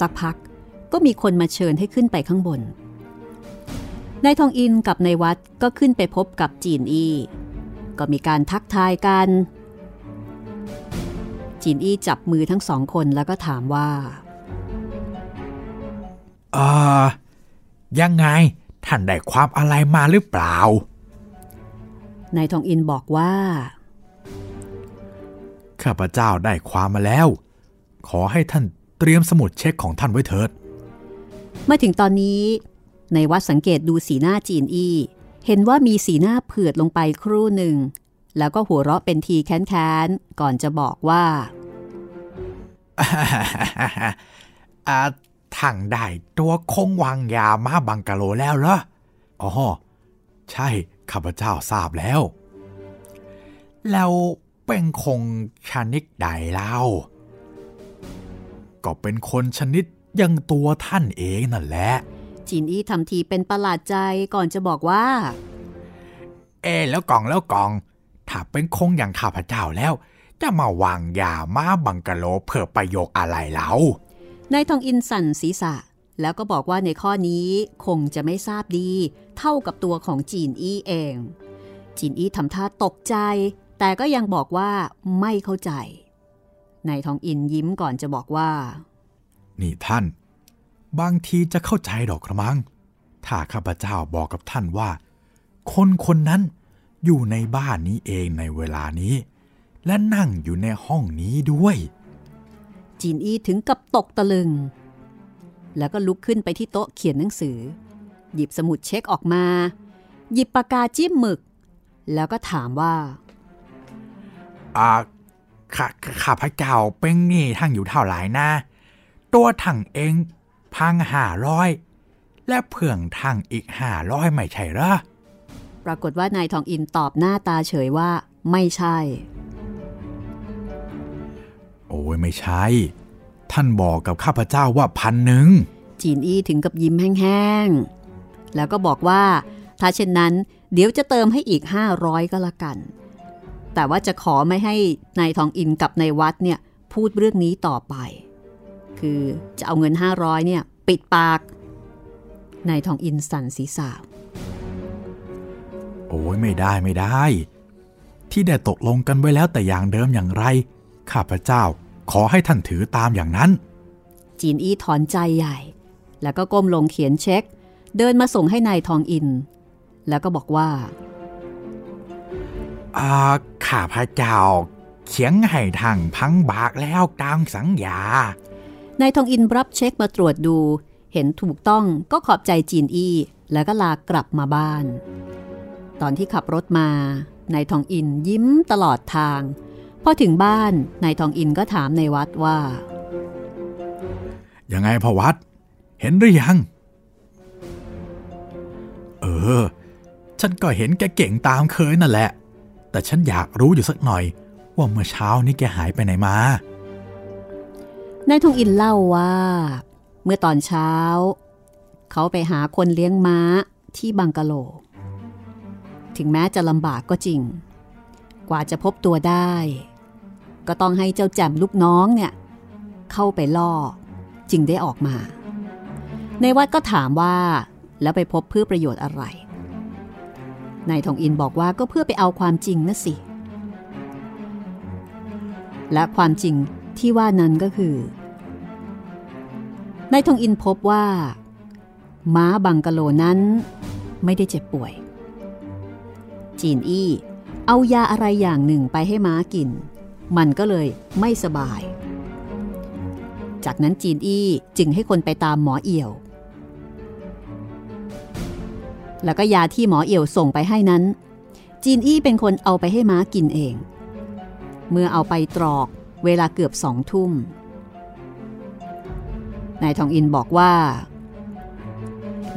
B: สักพักก็มีคนมาเชิญให้ขึ้นไปข้างบนนายทองอินกับนายวัดก็ขึ้นไปพบกับจีนอีก็มีการทักทายกัน จีนอีจับมือทั้งสองคนแล้วก็ถามว่า
C: เออยังไง ท่านได้ความอะไรมาหรือเปล่า
B: นายทองอินบอกว่า
C: ข้าพเจ้าได้ความมาแล้ว ขอให้ท่านเตรียมสมุดเช็คของท่านไว้เถิด
B: มาถึงตอนนี้ในวัดสังเกตดูสีหน้าจีนอี้ เห็นว่ามีสีหน้าเผือดลงไปครู่หนึ่ง แล้วก็หัวเราะเป็นทีแค้นๆ ก่อนจะบอกว่า
C: อาทั้งได้ตัวคงวางยามาบังกะโลแล้วเหรอ อ๋อ ใช่ ข้าพเจ้าทราบแล้ว แล้ว เป็นคงชนิดใดเล่า ก็เป็นคนชนิดอยังตัวท่านเองนั่นแหละ
B: จีนอี้ทำทีเป็นประหลาดใจก่อนจะบอกว่า
C: เอะแล้วกล่องแล้วกล่อง ถ้าเป็นคงอย่างข้าพเจ้าแล้ว จะมาวางยาม้าบังกะโลเพื่อประโยคอะไรเล่านา
B: ยทองอินสั่นศีรษะ แล้วก็บอกว่าในข้อนี้คงจะไม่ทราบดี เท่ากับตัวของจีนอี้เอง จีนอี้ทำท่าตกใจ แต่ก็ยังบอกว่าไม่เข้าใจ นายทองอินยิ้มก่อนจะบอกว่า
C: นี่ท่าน บางทีจะเข้าใจดอกกระมัง ถ้าข้าพเจ้าบอกกับท่านว่า คนคนนั้นอยู่ในบ้านนี้เองในเวลานี้ และนั่งอยู่ในห้องนี้ด้วย
B: จีนอี้ถึงกับตกตะลึง แล้วก็ลุกขึ้นไปที่โต๊ะเขียนหนังสือ หยิบสมุดเช็คออกมา หยิบปากกาจิ้มหมึก แล้วก็ถามว่า
C: อ่าข้าข้าพเจ้าเป็นหนี้ทั้งอยู่เท่าไหร่นะ ตัวทั้งเองพังห้าร้อยและเพื่องทั้งอีกห้าร้อยไม่ใช่เหรอ
B: ปรากฏว่านายทองอินตอบหน้าตาเฉยว่า ไม่ใช่
C: โอ้ยไม่ใช่ ท่านบอกกับข้าพเจ้าว่าพันหนึ่ง
B: จีนอี้ถึงกับยิ้มแห้งๆ แล้วก็บอกว่า ถ้าเช่นนั้น เดี๋ยวจะเติมให้อีก500ก็แล้วกัน แต่ว่าจะขอไม่ให้นายทองอินกับนายวัดเนี่ยพูดเรื่องนี้ต่อไป คือจะเอาเงิน 500เนี่ยปิดปากนายทองอินสั่นศีรษะ
C: โอ้ยไม่ได้ไม่ได้ ที่ได้ตกลงกันไว้แล้วแต่อย่างเดิมอย่างไร ข้าพเจ้าขอให้ท่านถือตามอย่างนั้น
B: จีนอี้ถอนใจใหญ่ แล้วก็ก้มลงเขียนเช็ค เดินมาส่งให้นายทองอิน แล้วก็บอกว่า
C: อ่าข้าพเจ้าเขียงให้ทางพังบากแล้วกลางสังญา
B: นายทองอินรับเช็คมาตรวจดู เห็นถูกต้องก็ขอบใจจีนอี้แล้วก็ลากลับมาบ้าน ตอนที่ขับรถมานายทองอินยิ้มตลอดทาง พอถึงบ้านนายทองอินก็ถามในวัดว่า
C: ยังไงพอวัด เห็นหรือยัง เออ ฉันก็เห็นแกเก่งตามเคยนั่นแหละ แต่ฉันอยากรู้อยู่สักหน่อย ว่าเมื่อเช้านี้แกหายไปไหนมา
B: นายทองอินเล่าว่า เมื่อตอนเช้า เขาไปหาคนเลี้ยงม้าที่บังกะโล ถึงแม้จะลำบากก็จริง กว่าจะพบตัวได้ ก็ต้องให้เจ้าแจ่มลูกน้องเนี่ย เข้าไปล่อจึงได้ออกมา ในวัดก็ถามว่าแล้วไปพบเพื่อประโยชน์อะไร นายทองอินบอกว่าก็เพื่อไปเอาความจริงนะสิ และความจริงที่ว่านั้นก็คือนายทองอินพบว่า ม้าบังกะโลนั้นไม่ได้เจ็บป่วย จีนอี้เอายาอะไรอย่างหนึ่งไปให้ม้ากิน มันก็เลยไม่สบาย จากนั้นจีนอี้จึงให้คนไปตามหมอเอี่ยว แล้วก็ยาที่หมอเอี่ยวส่งไปให้นั้น จีนอี้เป็นคนเอาไปให้ม้ากินเอง เมื่อเอาไปตรอกเวลาเกือบสองทุ่มนายทองอินบอกว่า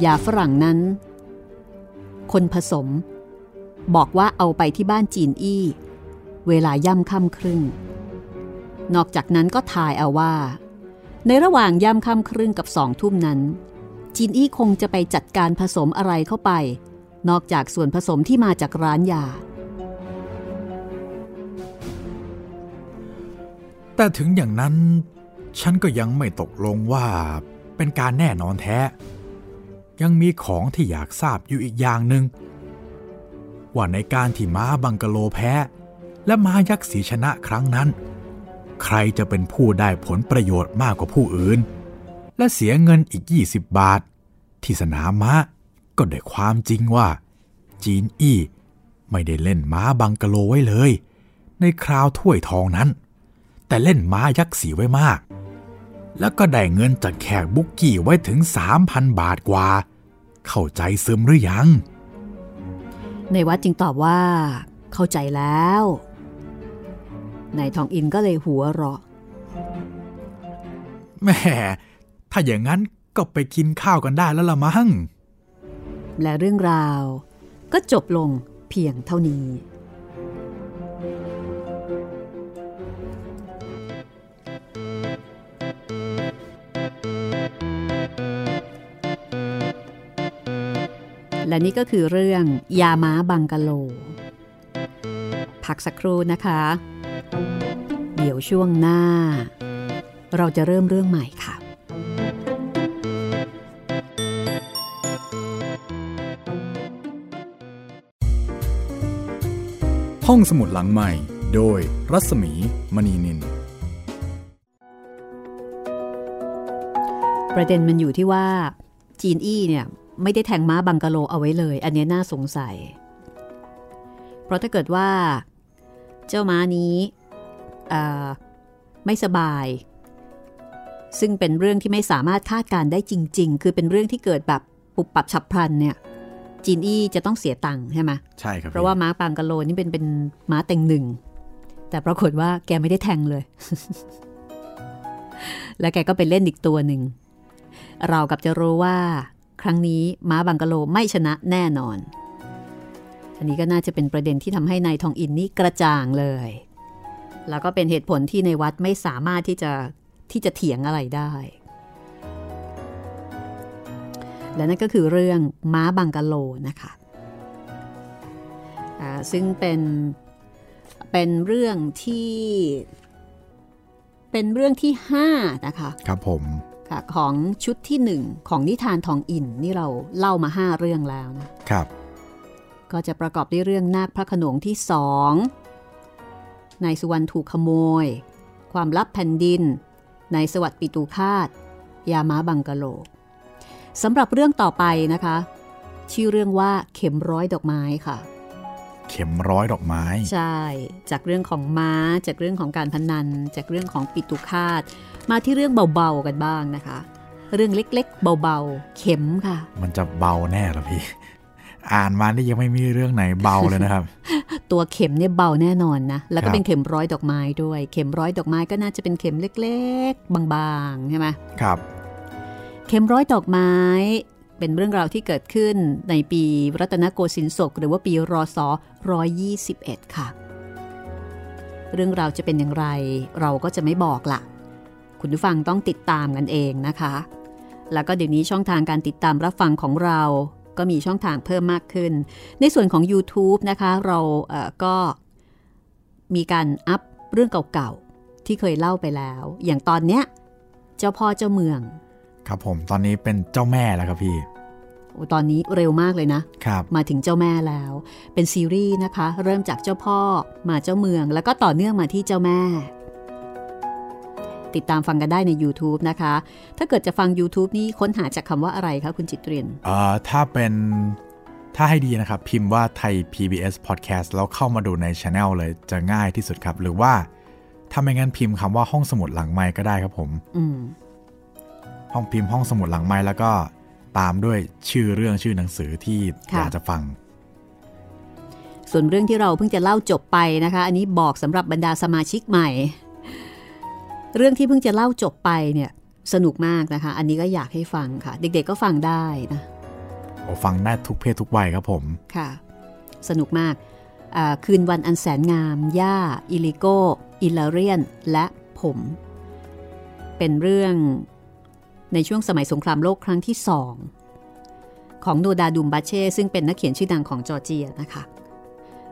B: ยาฝรั่งนั้น คนผสม บอกว่าเอาไปที่บ้านจีนอี้ เวลาย่ำค่ำครึ่ง นอกจากนั้นก็ทายเอาว่า ในระหว่างย่ำค่ำครึ่งกับสองทุ่มนั้น จีนอี้คงจะไปจัดการผสมอะไรเข้าไป นอกจากส่วนผสมที่มาจากร้านยา
C: แต่ถึงอย่างนั้น ฉันก็ยังไม่ตกลงว่าเป็นการแน่นอนแท้ ยังมีของที่อยากทราบอยู่อีกอย่างหนึ่งว่าในการที่ม้าบังกะโลแพ้ และม้ายักษ์สีชนะครั้งนั้น ใครจะเป็นผู้ได้ผลประโยชน์มากกว่าผู้อื่น และเสียเงินอีก 20 บาท ที่สนามม้าก็ได้ความจริงว่า จีนอี้ไม่ได้เล่นม้าบังกะโลไว้เลย ในคราวถ้วยทองนั้น แต่เล่นม้ายักษ์สีไว้มาก แล้วก็ได้เงินจากแขกบุกกี้ไว้ถึง 3,000 บาทกว่า เข้าใจซึมหรือยัง
B: ในวัดจึงตอบว่า เข้าใจแล้วนายทองอินก็เลยหัวเราะ
C: แหม่ ถ้าอย่างนั้นก็ไปกินข้าวกันได้แล้วละมั้ง
B: และเรื่องราวก็จบลงเพียงเท่านี้ และนี่ก็คือเรื่องยาม้าบังกะโล พักสักครู่นะคะ เดี๋ยวช่วงหน้า เราจะเริ่มเรื่องใหม่ค่ะ
A: ห้องสมุดหลังใหม่ โดยรัศมีมณีนิน
B: ประเด็นมันอยู่ที่ว่า จีนอี้เนี่ย ไม่ได้แทงม้าบังกะโลเอาไว้เลย อันนี้น่าสงสัย เพราะถ้าเกิดว่า เจ้าม้านี้ไม่สบาย ซึ่งเป็นเรื่องที่ไม่สามารถคาดการได้จริง ๆ คือเป็นเรื่องที่เกิดแบบปุบปับฉับพลันเนี่ย จีนอี้จะต้องเสียตังค์ใช่ไหม
C: ใช่ครับ
B: เพราะว่าม้าปังกะโลนี่เป็นเป็นม้าเต็งหนึ่ง แต่ปรากฏว่าแกไม่ได้แทงเลย แล้วแกก็ไปเล่นอีกตัวหนึ่ง เรากับจะรู้ว่า ครั้งนี้ม้าบังกะโลไม่ชนะแน่นอน อันนี้ก็น่าจะเป็นประเด็นที่ทำให้ในายทองอินนี่กระจ่างเลย แล้วก็เป็นเหตุผลที่ในวัดไม่สามารถที่จะที่จะเถียงอะไรได้ และนั่นก็คือเรื่องม้าบังกะโลนะคะซึ่งเป็นเป็นเรื่องที่ เป็นเรื่องที่5นะคะ
C: ครับผม
B: ค่ะของชุดที่หนึ่งของนิทานทองอินนี่เราเล่ามาห้าเรื่องแล้วนะ
C: ครับ
B: ก็จะประกอบด้วยเรื่องนาคพระขนงที่สองนายสุวรรณถูกขโมย ความลับแผ่นดินนายสวัสดิ์ปิตุคาตยาม้าบังกะโล สำหรับเรื่องต่อไปนะคะ ชื่อเรื่องว่าเข็มร้อยดอกไม้ค่ะ
C: เข็มร้อยดอกไม้
B: ใช่ จากเรื่องของม้า จากเรื่องของการพนัน จากเรื่องของปิตุคาตมาที่เรื่องเบาๆกันบ้างนะคะ เรื่องเล็กๆ เบาๆ เข็มค่ะ
C: มันจะเบาแน่หรอพี่อ่านมานี่ยังไม่มีเรื่องไหนเบาเลยนะครับ
B: ตัวเข็มเนี่ยเบาแน่นอนนะ แล้วก็เป็นเข็มร้อยดอกไม้ด้วย เข็มร้อยดอกไม้ก็น่าจะเป็นเข็มเล็ก ๆ บางๆใช่ไหม
C: ครับ
B: เข็มร้อยดอกไม้ เป็นเรื่องราวที่เกิดขึ้นในปีรัตนโกสินทร์ศกหรือว่าปีรอศ121 ค่ะ เรื่องราวจะเป็นอย่างไร เราก็จะไม่บอกละคุณผู้ฟังต้องติดตามกันเองนะคะ แล้วก็เดี๋ยวนี้ช่องทางการติดตามรับฟังของเราก็มีช่องทางเพิ่มมากขึ้น ในส่วนของ YouTube นะคะ เราเก็มีการอัพเรื่องเก่าๆ ที่เคยเล่าไปแล้ว อย่างตอนเนี้ย เจ้าพ่อเจ้าเมือง
C: ครับผมตอนนี้เป็นเจ้าแม่แล้วครับพี่
B: โอ้ตอนนี้เร็วมากเลยนะ
C: ครับ
B: มาถึงเจ้าแม่แล้ว เป็นซีรีส์นะคะ เริ่มจากเจ้าพ่อมาเจ้าเมือง แล้วก็ต่อเนื่องมาที่เจ้าแม่ ติดตามฟังกันได้ใน YouTube นะคะ ถ้าเกิดจะฟัง YouTube นี่ค้นหาจากคำว่าอะไรคะคุณจิตเรียน
C: เอ่อถ้าเป็นถ้าให้ดีนะครับ พิมพ์ว่าไทย PBS Podcast แล้วเข้ามาดูในช anel เลยจะง่ายที่สุดครับ หรือว่าถ้าไม่งั้นพิมพ์คำว่าห้องสมุดหลังไม้ก็ได้ครับผม
B: อืม
C: ห้องพิมพ์ห้องสมุดหลังไม้แล้วก็ตามด้วยชื่อเรื่องชื่อหนังสือที่อยากจะฟัง
B: ส่วนเรื่องที่เราเพิ่งจะเล่าจบไปนะคะ อันนี้บอกสำหรับบรรดาสมาชิกใหม่ เรื่องที่เพิ่งจะเล่าจบไปเนี่ยสนุกมากนะคะ อันนี้ก็อยากให้ฟังค่ะ เด็กๆก็ฟังได้นะ
C: โอ้ฟังได้ทุกเพศทุกวัยครับผม
B: ค่ะ สนุกมากคืนวันอันแสนงาม ย่า อิลิโกอิลาริออน และผม เป็นเรื่อง ในช่วงสมัยสงครามโลกครั้งที่สองของโนดาร์ ดุมบัดเซ ซึ่งเป็นนักเขียนชื่อดังของจอร์เจียนะคะ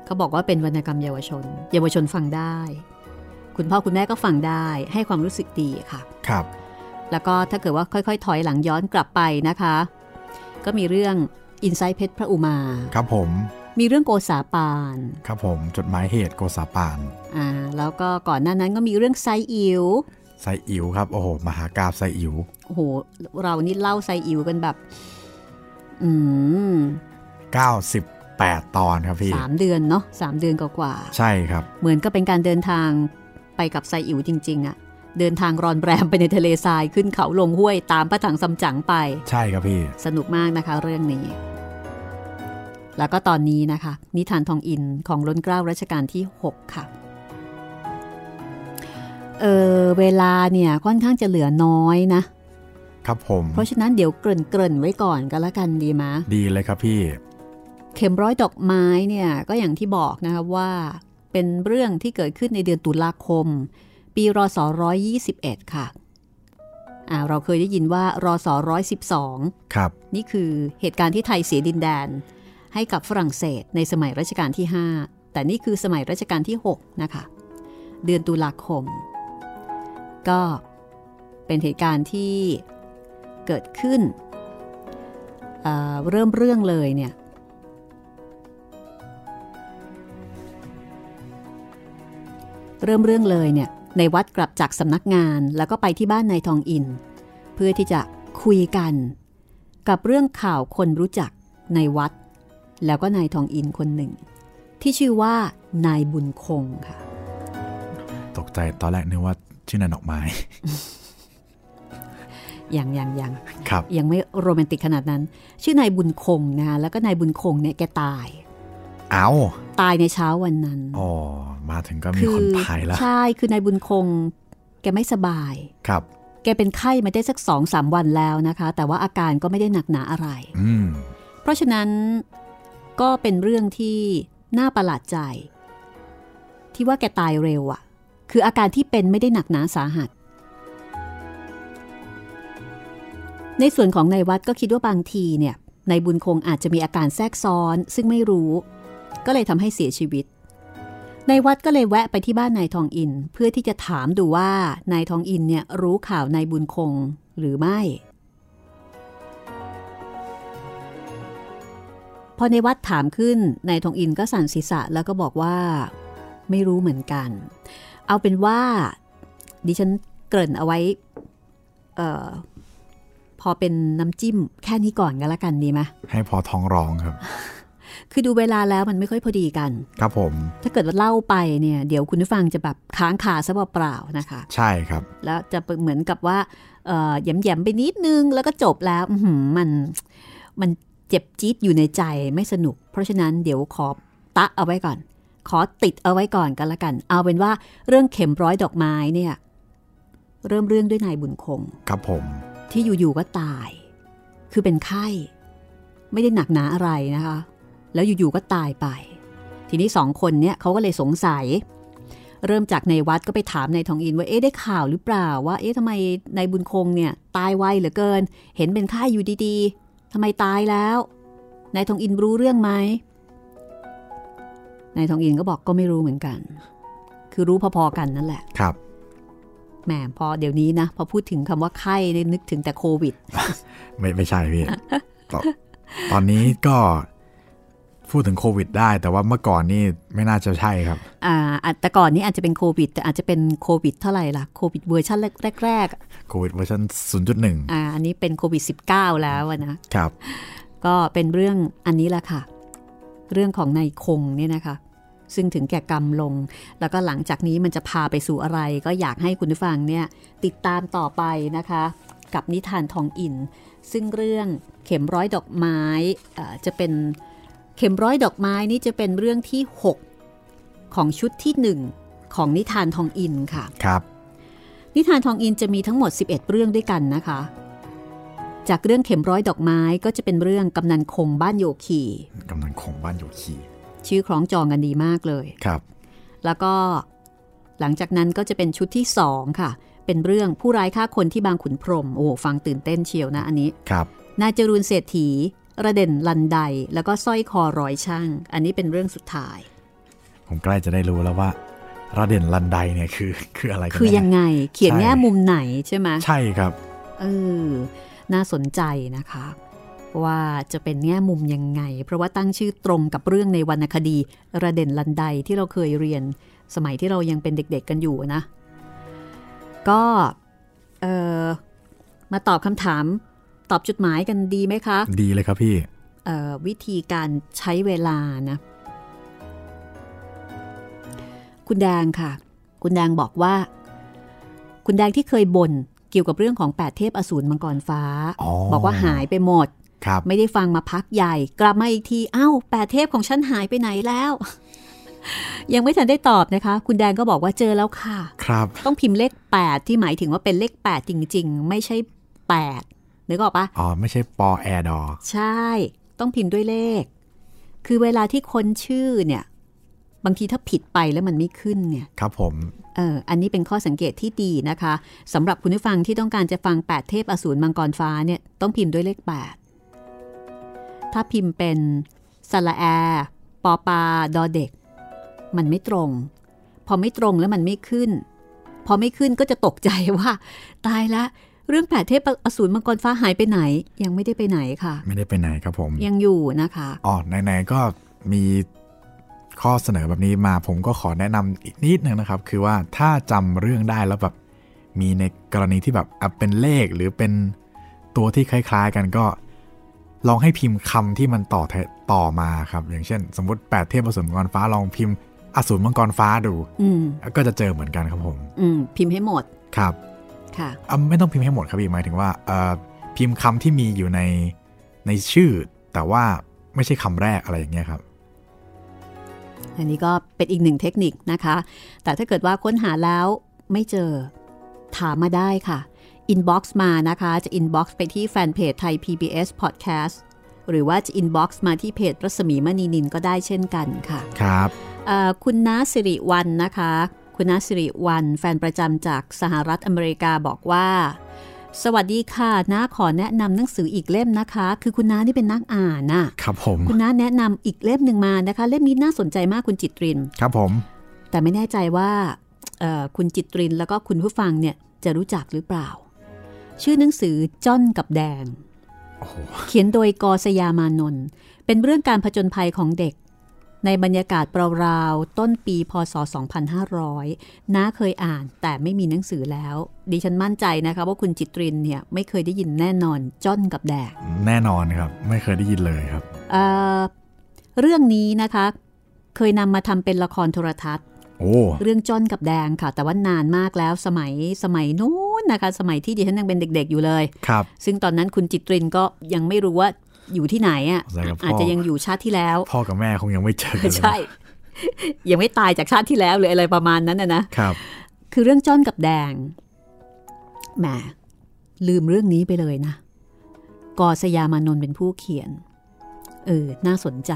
B: เขาบอกว่าเป็นวรรณกรรมเยาวชน เยาวชนฟังได้ คุณพ่อคุณแม่ก็ฟังได้ให้ความรู้สึกดีค่ะ
C: ครับ
B: แล้วก็ถ้าเกิดว่าค่อยๆ ถอยหลังย้อนกลับไปนะคะ ก็มีเรื่องอินไซต์เพชรพระอุมา
C: ครับผม
B: มีเรื่องโกษาปาน
C: ครับผมจดหมายเหตุโกษาปาน
B: อ่าแล้วก็ก่อนหน้านั้นก็มีเรื่องไซอิ๋ว
C: ไซอิ๋วครับโอ้โหมหากราบไซอิ๋ว
B: โอ้โหเรานี่เล่าไซอิ๋วกันแบบ อืม
C: เก้าสิบแปดตอนครับพี่
B: สามเดือนเนาะสามเดือนกว่า
C: ใช่ครับ
B: เหมือนก็เป็นการเดินทางไปกับไซอิ๋วจริง ๆอะเดินทางรอนแรมไปในทะเลทรายขึ้นเขาลงห้วยตามพระถังซัมจั๋งไป
C: ใช่ครับพี่
B: สนุกมากนะคะเรื่องนี้ แล้วก็ตอนนี้นะคะ นิทานทองอินของล้นเกล้ารัชกาลที่ 6 ค่ะ เออเวลาเนี่ยค่อนข้างจะเหลือน้อยนะ
C: ครับผม
B: เพราะฉะนั้นเดี๋ยวเกริ่นเกริ่นไว้ก่อนก็แล้วกันดีไหม
C: ดีเลยครับพี่
B: เข็มร้อยดอกไม้เนี่ยก็อย่างที่บอกนะครับว่าเป็นเรื่องที่เกิดขึ้นในเดือนตุลาคม ปีรศ121 ค่ะอ่าเราเคยได้ยินว่ารศ112
C: ครับ
B: นี่คือเหตุการณ์ที่ไทยเสียดินแดน ให้กับฝรั่งเศสในสมัยรัชกาลที่ 5 แต่นี่คือสมัยรัชกาลที่ 6 นะคะ เดือนตุลาคม ก็เป็นเหตุการณ์ที่ เกิดขึ้นเเริ่มเรื่องเลยเนี่ยเริ่มเรื่องเลยเนี่ยในวัดกลับจากสำนักงานแล้วก็ไปที่บ้านนายทองอิน เพื่อที่จะคุยกัน กับเรื่องข่าวคนรู้จักในวัด แล้วก็นายทองอินคนหนึ่ง ที่ชื่อว่านายบุญคงค่ะ
C: ตกใจตอนแรกนึกว่าชื่อนายดอกไม้
B: อย่างอย่างอย่าง
C: ครับ
B: ยังไม่โรแมนติกขนาดนั้น ชื่อนายบุญคงนะคะแล้วก็นายบุญคงเนี่ยแกตาย
C: เอา
B: ตายในเช้าวันนั้น
C: อ๋อมาถึงก็มีคนตายแล้ว
B: ใช่คือนายบุญคง แกไม่สบาย
C: ครับ
B: แกเป็นไข้มาได้สักสองสามวันแล้วนะคะ แต่ว่าอาการก็ไม่ได้หนักหนาอะไร
C: อืม
B: เพราะฉะนั้นก็เป็นเรื่องที่น่าประหลาดใจ ที่ว่าแกตายเร็วอะ่ะ คืออาการที่เป็นไม่ได้หนักหนาสาหัส ในส่วนของนายวัดก็คิดว่าบางทีเนี่ยนายบุญคงอาจจะมีอาการแทรกซ้อน ซึ่งไม่รู้ ก็เลยทำให้เสียชีวิตนายวัดก็เลยแวะไปที่บ้านนายทองอิน เพื่อที่จะถามดูว่านายทองอินเนี่ยรู้ข่าวนายบุญคงหรือไม่ พอในวัดถามขึ้นนายทองอินก็สั่นศีรษะแล้วก็บอกว่า ไม่รู้เหมือนกัน เอาเป็นว่า ดิฉันเกริ่นเอาไว้ออ พอเป็นน้ำจิ้มแค่นี้ก่อนก็แล้วกันดีไหม
C: ให้พอท้องร้องครับ
B: คือดูเวลาแล้วมันไม่ค่อยพอดีกัน
C: ครับผม
B: ถ้าเกิดว่าเล่าไปเนี่ยเดี๋ยวคุณผู้ฟังจะแบบค้างคาซะเปล่าๆนะคะ
C: ใช่ครับ
B: แล้วจะเหมือนกับว่าแยมๆไปนิดนึงแล้วก็จบแล้วมันมันเจ็บจี๊ดอยู่ในใจไม่สนุก เพราะฉะนั้นเดี๋ยวขอตะเอาไว้ก่อน ขอติดเอาไว้ก่อนกันละกัน เอาเป็นว่าเรื่องเข็มร้อยดอกไม้เนี่ย เริ่มเรื่องด้วยนายบุญคง
C: ครับผม
B: ที่อยู่ๆก็ตาย คือเป็นไข้ ไม่ได้หนักหนาอะไรนะคะ แล้วอยู่ๆก็ตายไป ทีนี้สองคนเนี่ยเขาก็เลยสงสัย เริ่มจากในวัดก็ไปถามนายทองอินว่าเอ๊ะได้ข่าวหรือเปล่าว่าเอ๊ะทำไมนายบุญคงเนี่ยตายไวเหลือเกิน เห็นเป็นไข้อยู่ดีๆทำไมตายแล้วนายทองอินรู้เรื่องไหมนายทองอินก็บอกก็ไม่รู้เหมือนกัน คือรู้พอๆกันนั่นแหละ
C: ครับ
B: แหมพอเดี๋ยวนี้นะ พอพูดถึงคำว่าไข้นึกถึงแต่โควิด
C: ไม่ไม่ใช่พี่ ตอนตอนนี้ก็พูดถึงโควิดได้ แต่ว่าเมื่อก่อนนี่ไม่น่าจะใช่ครับ
B: อ่าอาจแต่ก่อนนี้อาจจะเป็นโควิด แต่อาจจะเป็นโควิดเท่าไหร่ล่ะโควิดเวอร์ชันแรก
C: โควิดเวอร์ชัน0.1
B: ๆอ่าอันนี้เป็นโควิด -19 แล้วอะนะ
C: ครับ
B: ก็เป็นเรื่องอันนี้แหละค่ะ เรื่องของนายคงเนี่ยนะคะ ซึ่งถึงแก่กรรมลง แล้วก็หลังจากนี้มันจะพาไปสู่อะไร ก็อยากให้คุณผู้ฟังเนี่ยติดตามต่อไปนะคะ กับนิทานทองอิน ซึ่งเรื่องเข็มร้อยดอกไม้อ่าจะเป็นเข็มร้อยดอกไม้นี่จะเป็นเรื่องที่ 6 ของชุดที่ 1 ของนิทานทองอินค่ะ
C: ครับ
B: นิทานทองอินจะมีทั้งหมด 11 เรื่องด้วยกันนะคะ จากเรื่องเข็มร้อยดอกไม้ก็จะเป็นเรื่องกำนันคงบ้านโยคี
C: กำลังคงบ้านโยคี
B: ชื่อคล้องจองกันดีมากเลย
C: ครับ
B: แล้วก็หลังจากนั้นก็จะเป็นชุดที่สองค่ะ เป็นเรื่องผู้ร้ายฆ่าคนที่บางขุนพรหมโอ้ฟังตื่นเต้นเชียวนะอันนี้
C: ครับ
B: นายจรูนเศรษฐีระเด่นลันไดแล้วก็สร้อยคอร้อยช่าง อันนี้เป็นเรื่องสุดท้าย
C: ผมใกล้จะได้รู้แล้วว่าระเด่นลันไดเนี่ยคือคืออะไรกัน
B: คือ
C: แน่
B: ยังไงเขียน
C: ใช่
B: แง่มุมไหนใช่ไหม
C: ใช่ครับ
B: เออน่าสนใจนะคะ ว่าจะเป็นแง่มุมยังไง เพราะว่าตั้งชื่อตรงกับเรื่องในวรรณคดีระเด่นลันไดที่เราเคยเรียน สมัยที่เรายังเป็นเด็กๆกันอยู่นะ ก็เออมาตอบคำถามตอบจดหมายกันดีไหมคะ
C: ดีเลยครับพี่
B: เอ่อวิธีการใช้เวลานะ คุณแดงค่ะ คุณแดงบอกว่า คุณแดงที่เคยบ่นเกี่ยวกับเรื่องของแปดเทพอสูรมังกรฟ้า
C: อ๋อ
B: บอกว่าหายไปหมด
C: ครับ
B: ไม่ได้ฟังมาพักใหญ่ กลับมาอีกทีเอ้าแปดเทพของฉันหายไปไหนแล้ว ยังไม่ทันได้ตอบนะคะ คุณแดงก็บอกว่าเจอแล้วค่ะ
C: ครับ
B: ต้องพิมพ์เลข 8 ที่หมายถึงว่าเป็นเลข 8 จริง ๆ ไม่ใช่ 8นึกออกปะ
C: อ๋อ ไม่ใช่ปอแอร์ดอ
B: ใช่ ต้องพิมพ์ด้วยเลข คือเวลาที่ค้นชื่อเนี่ย บางทีถ้าผิดไปแล้วมันไม่ขึ้นเนี่ย
C: ครับผม
B: เอออันนี้เป็นข้อสังเกตที่ดีนะคะสำหรับคุณผู้ฟังที่ต้องการจะฟัง 8 เทพอสูรมังกรฟ้าเนี่ยต้องพิมพ์ด้วยเลข 8 ถ้าพิมพ์เป็นสระแอ ปอปาดอเด็ก มันไม่ตรง พอไม่ตรงแล้วมันไม่ขึ้น พอไม่ขึ้นก็จะตกใจว่า ตายละ เรื่องแปดเทพอสูรมังกรฟ้าหายไปไหน ยังไม่ได้ไปไหนค่ะ
C: ไม่ได้ไปไหนครับผม
B: ยังอยู่นะคะ
C: อ๋อไหนๆก็มีข้อเสนอแบบนี้มาผมก็ขอแนะนำอีกนิดนึงนะครับ คือว่าถ้าจำเรื่องได้แล้วแบบมีในกรณีที่แบบอะเป็นเลขหรือเป็นตัวที่คล้าย ๆ กันก็ ลองให้พิมพ์คำที่มันต่อแทต่อมาครับ อย่างเช่น สมมติแปดเทพอสูรมังกรฟ้าลองพิมพ์อสูรมังกรฟ้าดู
B: อืม
C: ก็จะเจอเหมือนกันครับผม
B: อืมพิมพ์ให้หมด
C: ครับ
B: ค่ะ
C: อะไม่ต้องพิมพ์ให้หมดครับพี่หมายถึงว่าเอ่อพิมพ์คำที่มีอยู่ในในชื่อ แต่ว่าไม่ใช่คำแรกอะไรอย่างเงี้ยครับ
B: อันนี้ก็เป็นอีกหนึ่งเทคนิคนะคะ แต่ถ้าเกิดว่าค้นหาแล้วไม่เจอถามมาได้ค่ะ inbox มานะคะ จะ inbox ไปที่แฟนเพจไทย PBS Podcast หรือว่าจะ inbox มาที่เพจรัศมีมณีนินก็ได้เช่นกันค่ะ
C: ครับ
B: เอ่อคุณน้าสิริวันนะคะ คุณน้าสิริวันแฟนประจำจากสหรัฐอเมริกาบอกว่า สวัสดีค่ะน้าขอแนะนำหนังสืออีกเล่มนะคะ คือคุณน้านี่เป็นนักอ่านน่ะ
C: ครับผม
B: คุณน้าแนะนำอีกเล่มหนึ่งมานะคะ เล่มนี้น่าสนใจมากคุณจิตริน
C: ครับผม
B: แต่ไม่แน่ใจว่าเอ่อคุณจิตรินแล้วก็คุณผู้ฟังเนี่ยจะรู้จักหรือเปล่า ชื่อหนังสือจ้อนกับแดง
C: โอ้โห
B: เขียนโดยกอสยามานนท์เป็นเรื่องการผจญภัยของเด็ก ในบรรยากาศราวๆต้นปีพศ 2500 น้าเคยอ่านแต่ไม่มีหนังสือแล้ว ดิฉันมั่นใจนะคะว่าคุณจิตรินเนี่ยไม่เคยได้ยินแน่นอนจ้อนกับแดง
C: แน่นอนครับ ไม่เคยได้ยินเลยครับ
B: เอ่อเรื่องนี้นะคะ เคยนำมาทำเป็นละครโทรทัศน์
C: โอ้
B: เรื่องจ้อนกับแดงค่ะ แต่ว่านานมากแล้วสมัยสมัยนู้นนะคะ สมัยที่ดิฉันยังเป็นเด็ก ๆ อยู่เลย
C: ครับ
B: ซึ่งตอนนั้นคุณจิตรินก็ยังไม่รู้ว่าอยู่ที่ไหนอะ
C: ใช่ครับพ่ออ
B: อาจจะยังอยู่ชาติที่แล้ว
C: พ่อกับแม่คงยังไม่เจอกันเลย
B: ใช่ ยังไม่ตายจากชาติที่แล้วหรืออะไรประมาณนั้นนะนะ
C: ครับ
B: คือเรื่องจ้อนกับแดงแหมลืมเรื่องนี้ไปเลยนะกอสยามานนท์เป็นผู้เขียน เออ น่าสนใจ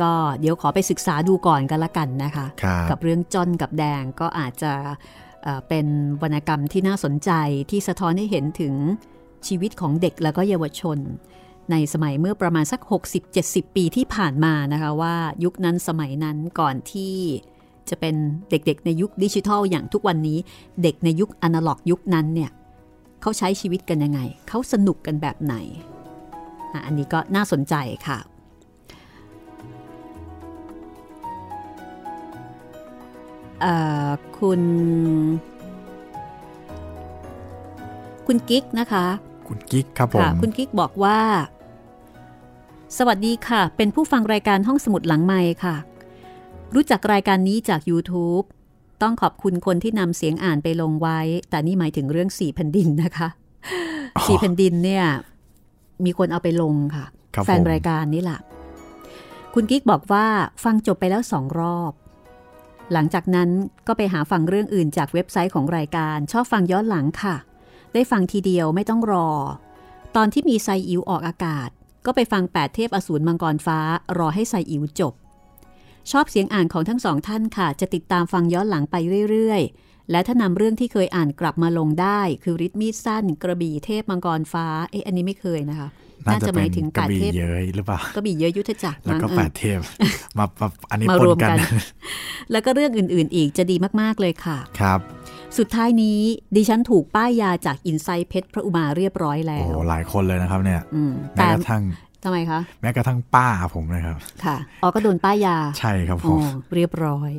B: ก็เดี๋ยวขอไปศึกษาดูก่อนกันละกันนะคะ
C: ครับ
B: กับเรื่องจ้อนกับแดงก็อาจจะเอ่อเป็นวรรณกรรมที่น่าสนใจที่สะท้อนให้เห็นถึงชีวิตของเด็กแล้วก็เยาวชน ในสมัยเมื่อประมาณสัก 60-70 ปีที่ผ่านมานะคะว่ายุคนั้นสมัยนั้นก่อนที่จะเป็นเด็กๆในยุคดิจิทัลอย่างทุกวันนี้ เด็กในยุคอนาล็อกยุคนั้นเนี่ยเขาใช้ชีวิตกันยังไง เขาสนุกกันแบบไหนอะอันนี้ก็น่าสนใจค่ะ คุณ คุณกิ๊กนะคะ
C: คุณกิ๊กครับผม
B: ค่ะคุณกิ๊กบอกว่า สวัสดีค่ะ เป็นผู้ฟังรายการห้องสมุดหลังไมค์ค่ะ รู้จักรายการนี้จาก YouTube ต้องขอบคุณคนที่นำเสียงอ่านไปลงไว้ แต่นี่หมายถึงเรื่องสี่แผ่นดินนะคะ
C: อ๋อ
B: สี่แผ่นดินเนี่ยมีคนเอาไปลงค่ะ
C: ครับ
B: แฟน
C: ผม
B: รายการนี่แหละ คุณกิ๊กบอกว่าฟังจบไปแล้วสองรอบ หลังจากนั้นก็ไปหาฟังเรื่องอื่นจากเว็บไซต์ของรายการ ชอบฟังย้อนหลังค่ะ ได้ฟังทีเดียวไม่ต้องรอ ตอนที่มีไซอิ๋วออกอากาศ ก็ไปฟังแปดเทพอสูรมังกรฟ้ารอให้ไซอิ๋วจบ ชอบเสียงอ่านของทั้งสองท่านค่ะ จะติดตามฟังย้อนหลังไปเรื่อยๆ และถ้านำเรื่องที่เคยอ่านกลับมาลงได้ คือริทมีดสั้น กระบี่เทพมังกรฟ้าเอ๊ะอันนี้ไม่เคยนะคะ
C: น่าจะ
B: ห
C: เป็
B: มานยถึง
C: กระ
B: แปด
C: บี่
B: เทพ
C: เย้ยหรือเปล่า
B: กระบี่เยอะยุทธจักร
C: แล้วก็
B: มั้ง
C: แป
B: เออ
C: ดเทพมามาอันนี้
B: มา
C: ป
B: ร
C: น
B: วม
C: กั
B: กันนแล้วก็เรื่องอื่นๆ อีกจะดีมากๆเลยค่ะ
C: ครับ
B: สุดท้ายนี้ดิฉันถูกป้ายยาจากอินไซต์เพชรพระอุมาเรียบร้อยแล้
C: โอ้
B: ว
C: หลายคนเลยนะครับเนี่ย
B: อืม
C: แม้
B: แต่
C: กระทั่ง
B: ทำไมคะ
C: แม้กระทั่งป้าผมนะครับ
B: ค่ะ อ๋อ ก็โดนป้ายยา
C: ใช่ครับผ
B: อ๋อ
C: ม
B: เรียบร้อย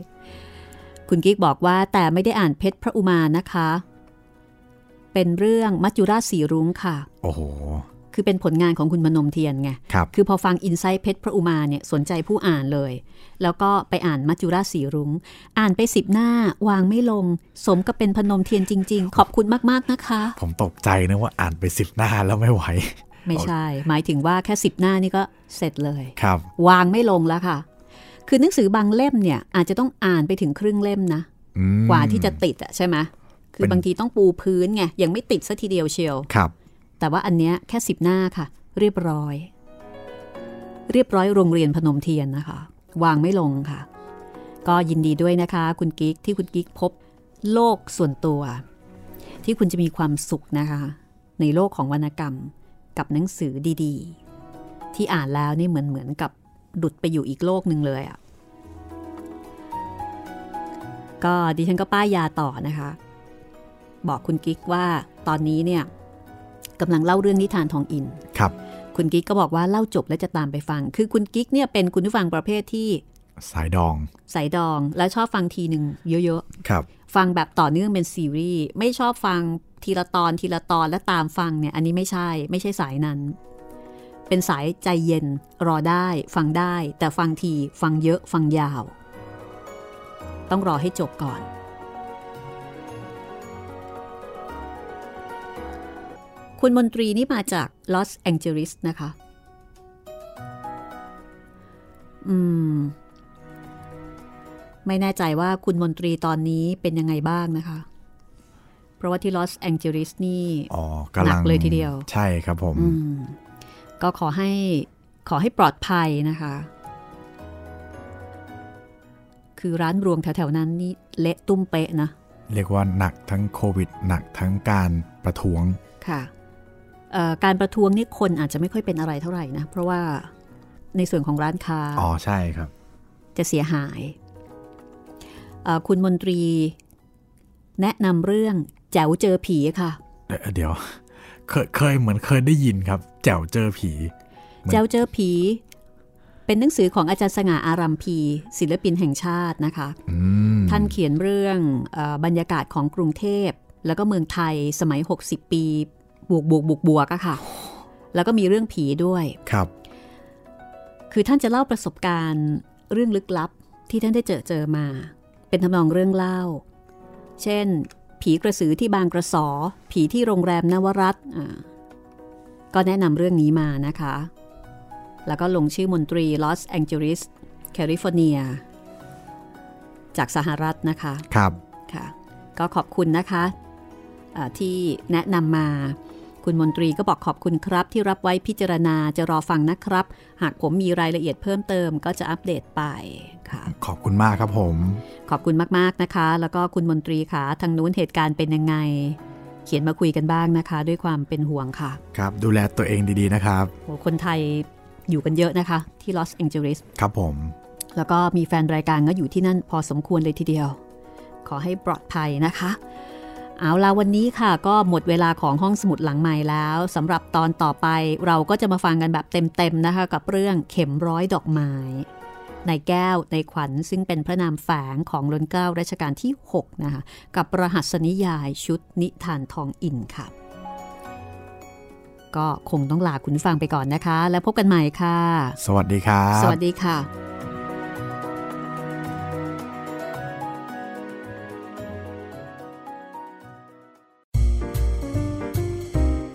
B: คุณกิ๊กบอกว่าแต่ไม่ได้อ่านเพชรพระอุมานะคะ เป็นเรื่องมัจจุราชสีรุ้งค่ะ
C: โอ้โห
B: คือเป็นผลงานของคุณมนมเทียนไง
C: ครับ
B: คือพอฟังอินไซต์เพชรพระอุมาเนี่ยสนใจผู้อ่านเลย แล้วก็ไปอ่านมัจจุราชสีรุง้ง อ่านไปสิบหน้าวางไม่ลง สมกับเป็นพนมเทียนจริง ๆ ขอบคุณมากๆนะคะ
C: ผมตกใจนะว่าอ่านไปสิบหน้าแล้วไม่ไหว
B: ไม่ใช่ หมายถึงว่าแค่สิบหน้านี่ก็เสร็จเลย
C: ครับ
B: วางไม่ลงแล้วค่ะ คือหนังสือบางเล่มเนี่ยอาจจะต้องอ่านไปถึงครึ่งเล่มนะ
C: อืม
B: กว่าที่จะติดอะใช่ไหมคือบางทีต้องปูพื้นไงยังไม่ติดซะทีเดียวเชียว
C: ครับ
B: แต่ว่าอันเนี้ยแค่สิบหน้าค่ะ เรียบร้อย เรียบร้อยโรงเรียนพนมเทียนนะคะ วางไม่ลงค่ะ ก็ยินดีด้วยนะคะ คุณกิ๊กที่คุณกิ๊กพบโลกส่วนตัว ที่คุณจะมีความสุขนะคะ ในโลกของวรรณกรรมกับหนังสือดี ๆ ที่อ่านแล้วนี่เหมือนเหมือนกับ ดุดไปอยู่อีกโลกหนึ่งเลยอะก็ดิฉันก็ป้ายยาต่อนะคะ บอกคุณกิ๊กว่าตอนนี้เนี่ยกำลังเล่าเรื่องนิทานทองอิน
C: ครับ
B: คุณกิ๊กก็บอกว่าเล่าจบแล้วจะตามไปฟัง คือคุณกิ๊กเนี่ยเป็นคุณผู้ฟังประเภทที่
C: สายดอง
B: สายดองและชอบฟังทีหนึ่งเยอะ
C: ครับ
B: ๆฟังแบบต่อเนื่องเป็นซีรีส์ไม่ชอบฟังทีละตอนทีละตอนและตามฟังเนี่ย อันนี้ไม่ใช่ ไม่ใช่สายนั้น เป็นสายใจเย็น รอได้ ฟังได้ แต่ฟังที ฟังเยอะ ฟังยาว ต้องรอให้จบก่อน คุณมนตรีนี่มาจากลอสแองเจลิสนะคะ อืม ไม่แน่ใจว่าคุณมนตรีตอนนี้เป็นยังไงบ้างนะคะเพราะว่าที่ลอสแองเจลิสนี่
C: อ๋อกำลั
B: หนั
C: ง
B: กเลยทีเดียว
C: ใช่ครับผม
B: อืม ก็ขอให้ขอให้ปลอดภัยนะคะ คือร้านรวงแถวๆนั้นนี่เละตุ้มเป๊ะนะ
C: เรียกว่าหนักทั้งโควิด หนักทั้งการประท้วง
B: ค่ะเอ่อการประท้วงนี่คนอาจจะไม่ค่อยเป็นอะไรเท่าไหร่นะ เพราะว่าในส่วนของร้านค้า
C: อ๋อใช่ครับ
B: จะเสียหายเอ่อคุณมนตรี แนะนำเรื่องแจ๋วเจอผีค่ะ
C: เดี๋ยว เดี๋ยวเคยเคยเหมือนเคยได้ยินครับ แจ๋วเจอผีมัน
B: แจ๋วเจอผี เป็นหนังสือของอาจารย์สง่าอารัมพีศิลปินแห่งชาตินะคะ
C: อืม
B: ท่านเขียนเรื่องเออบรรยากาศของกรุงเทพ แล้วก็เมืองไทยสมัย 60 ปี บวกบวกบวกบวกอะค่ะ แล้วก็มีเรื่องผีด้วย
C: ครับ
B: คือท่านจะเล่าประสบการณ์เรื่องลึกลับที่ท่านได้เจอเจอมา เป็นทำนองเรื่องเล่า เช่น ผีกระสือที่บางกระสอ ผีที่โรงแรมนวรัตน์อ่าก็แนะนำเรื่องนี้มานะคะ แล้วก็ลงชื่อมนตรีลอสแองเจลิสแคลิฟอร์เนีย จากสหรัฐนะคะ
C: ครับ
B: ค่ะ ก็ขอบคุณนะคะอ่าที่แนะนำมา คุณมนตรีก็บอกขอบคุณครับที่รับไว้พิจารณาจะรอฟังนะครับ หากผมมีรายละเอียดเพิ่มเติมก็จะอัปเดตไปค่ะ
C: ขอบคุณมากครับผม
B: ขอบคุณมากๆนะคะ แล้วก็คุณมนตรีค่ะทางนู้นเหตุการณ์เป็นยังไง เขียนมาคุยกันบ้างนะคะ ด้วยความเป็นห่วงค่ะ
C: ครับ ดูแลตัวเองดีๆนะครับ
B: โหคนไทยอยู่กันเยอะนะคะ ที่ลอสแองเจลิส
C: ครับผม
B: แล้วก็มีแฟนรายการก็อยู่ที่นั่นพอสมควรเลยทีเดียว ขอให้ปลอดภัยนะคะ เอาล่ะวันนี้ค่ะก็หมดเวลาของห้องสมุดหลังใหม่แล้วสำหรับตอนต่อไปเราก็จะมาฟังกันแบบเต็มๆนะคะ กับเรื่องเข็มร้อยดอกไม้ในแก้วในขวัญซึ่งเป็นพระนามแฝงของรนเกล้ารัชกาลที่ 6 นะคะ กับรหัสนิยายชุดนิทานทองอินค่ะ ก็คงต้องลาคุณผู้ฟังไปก่อนนะคะ แล้วพบกันใหม่ค่ะ
C: สวัสดีครับ
B: สวัสดีค่ะ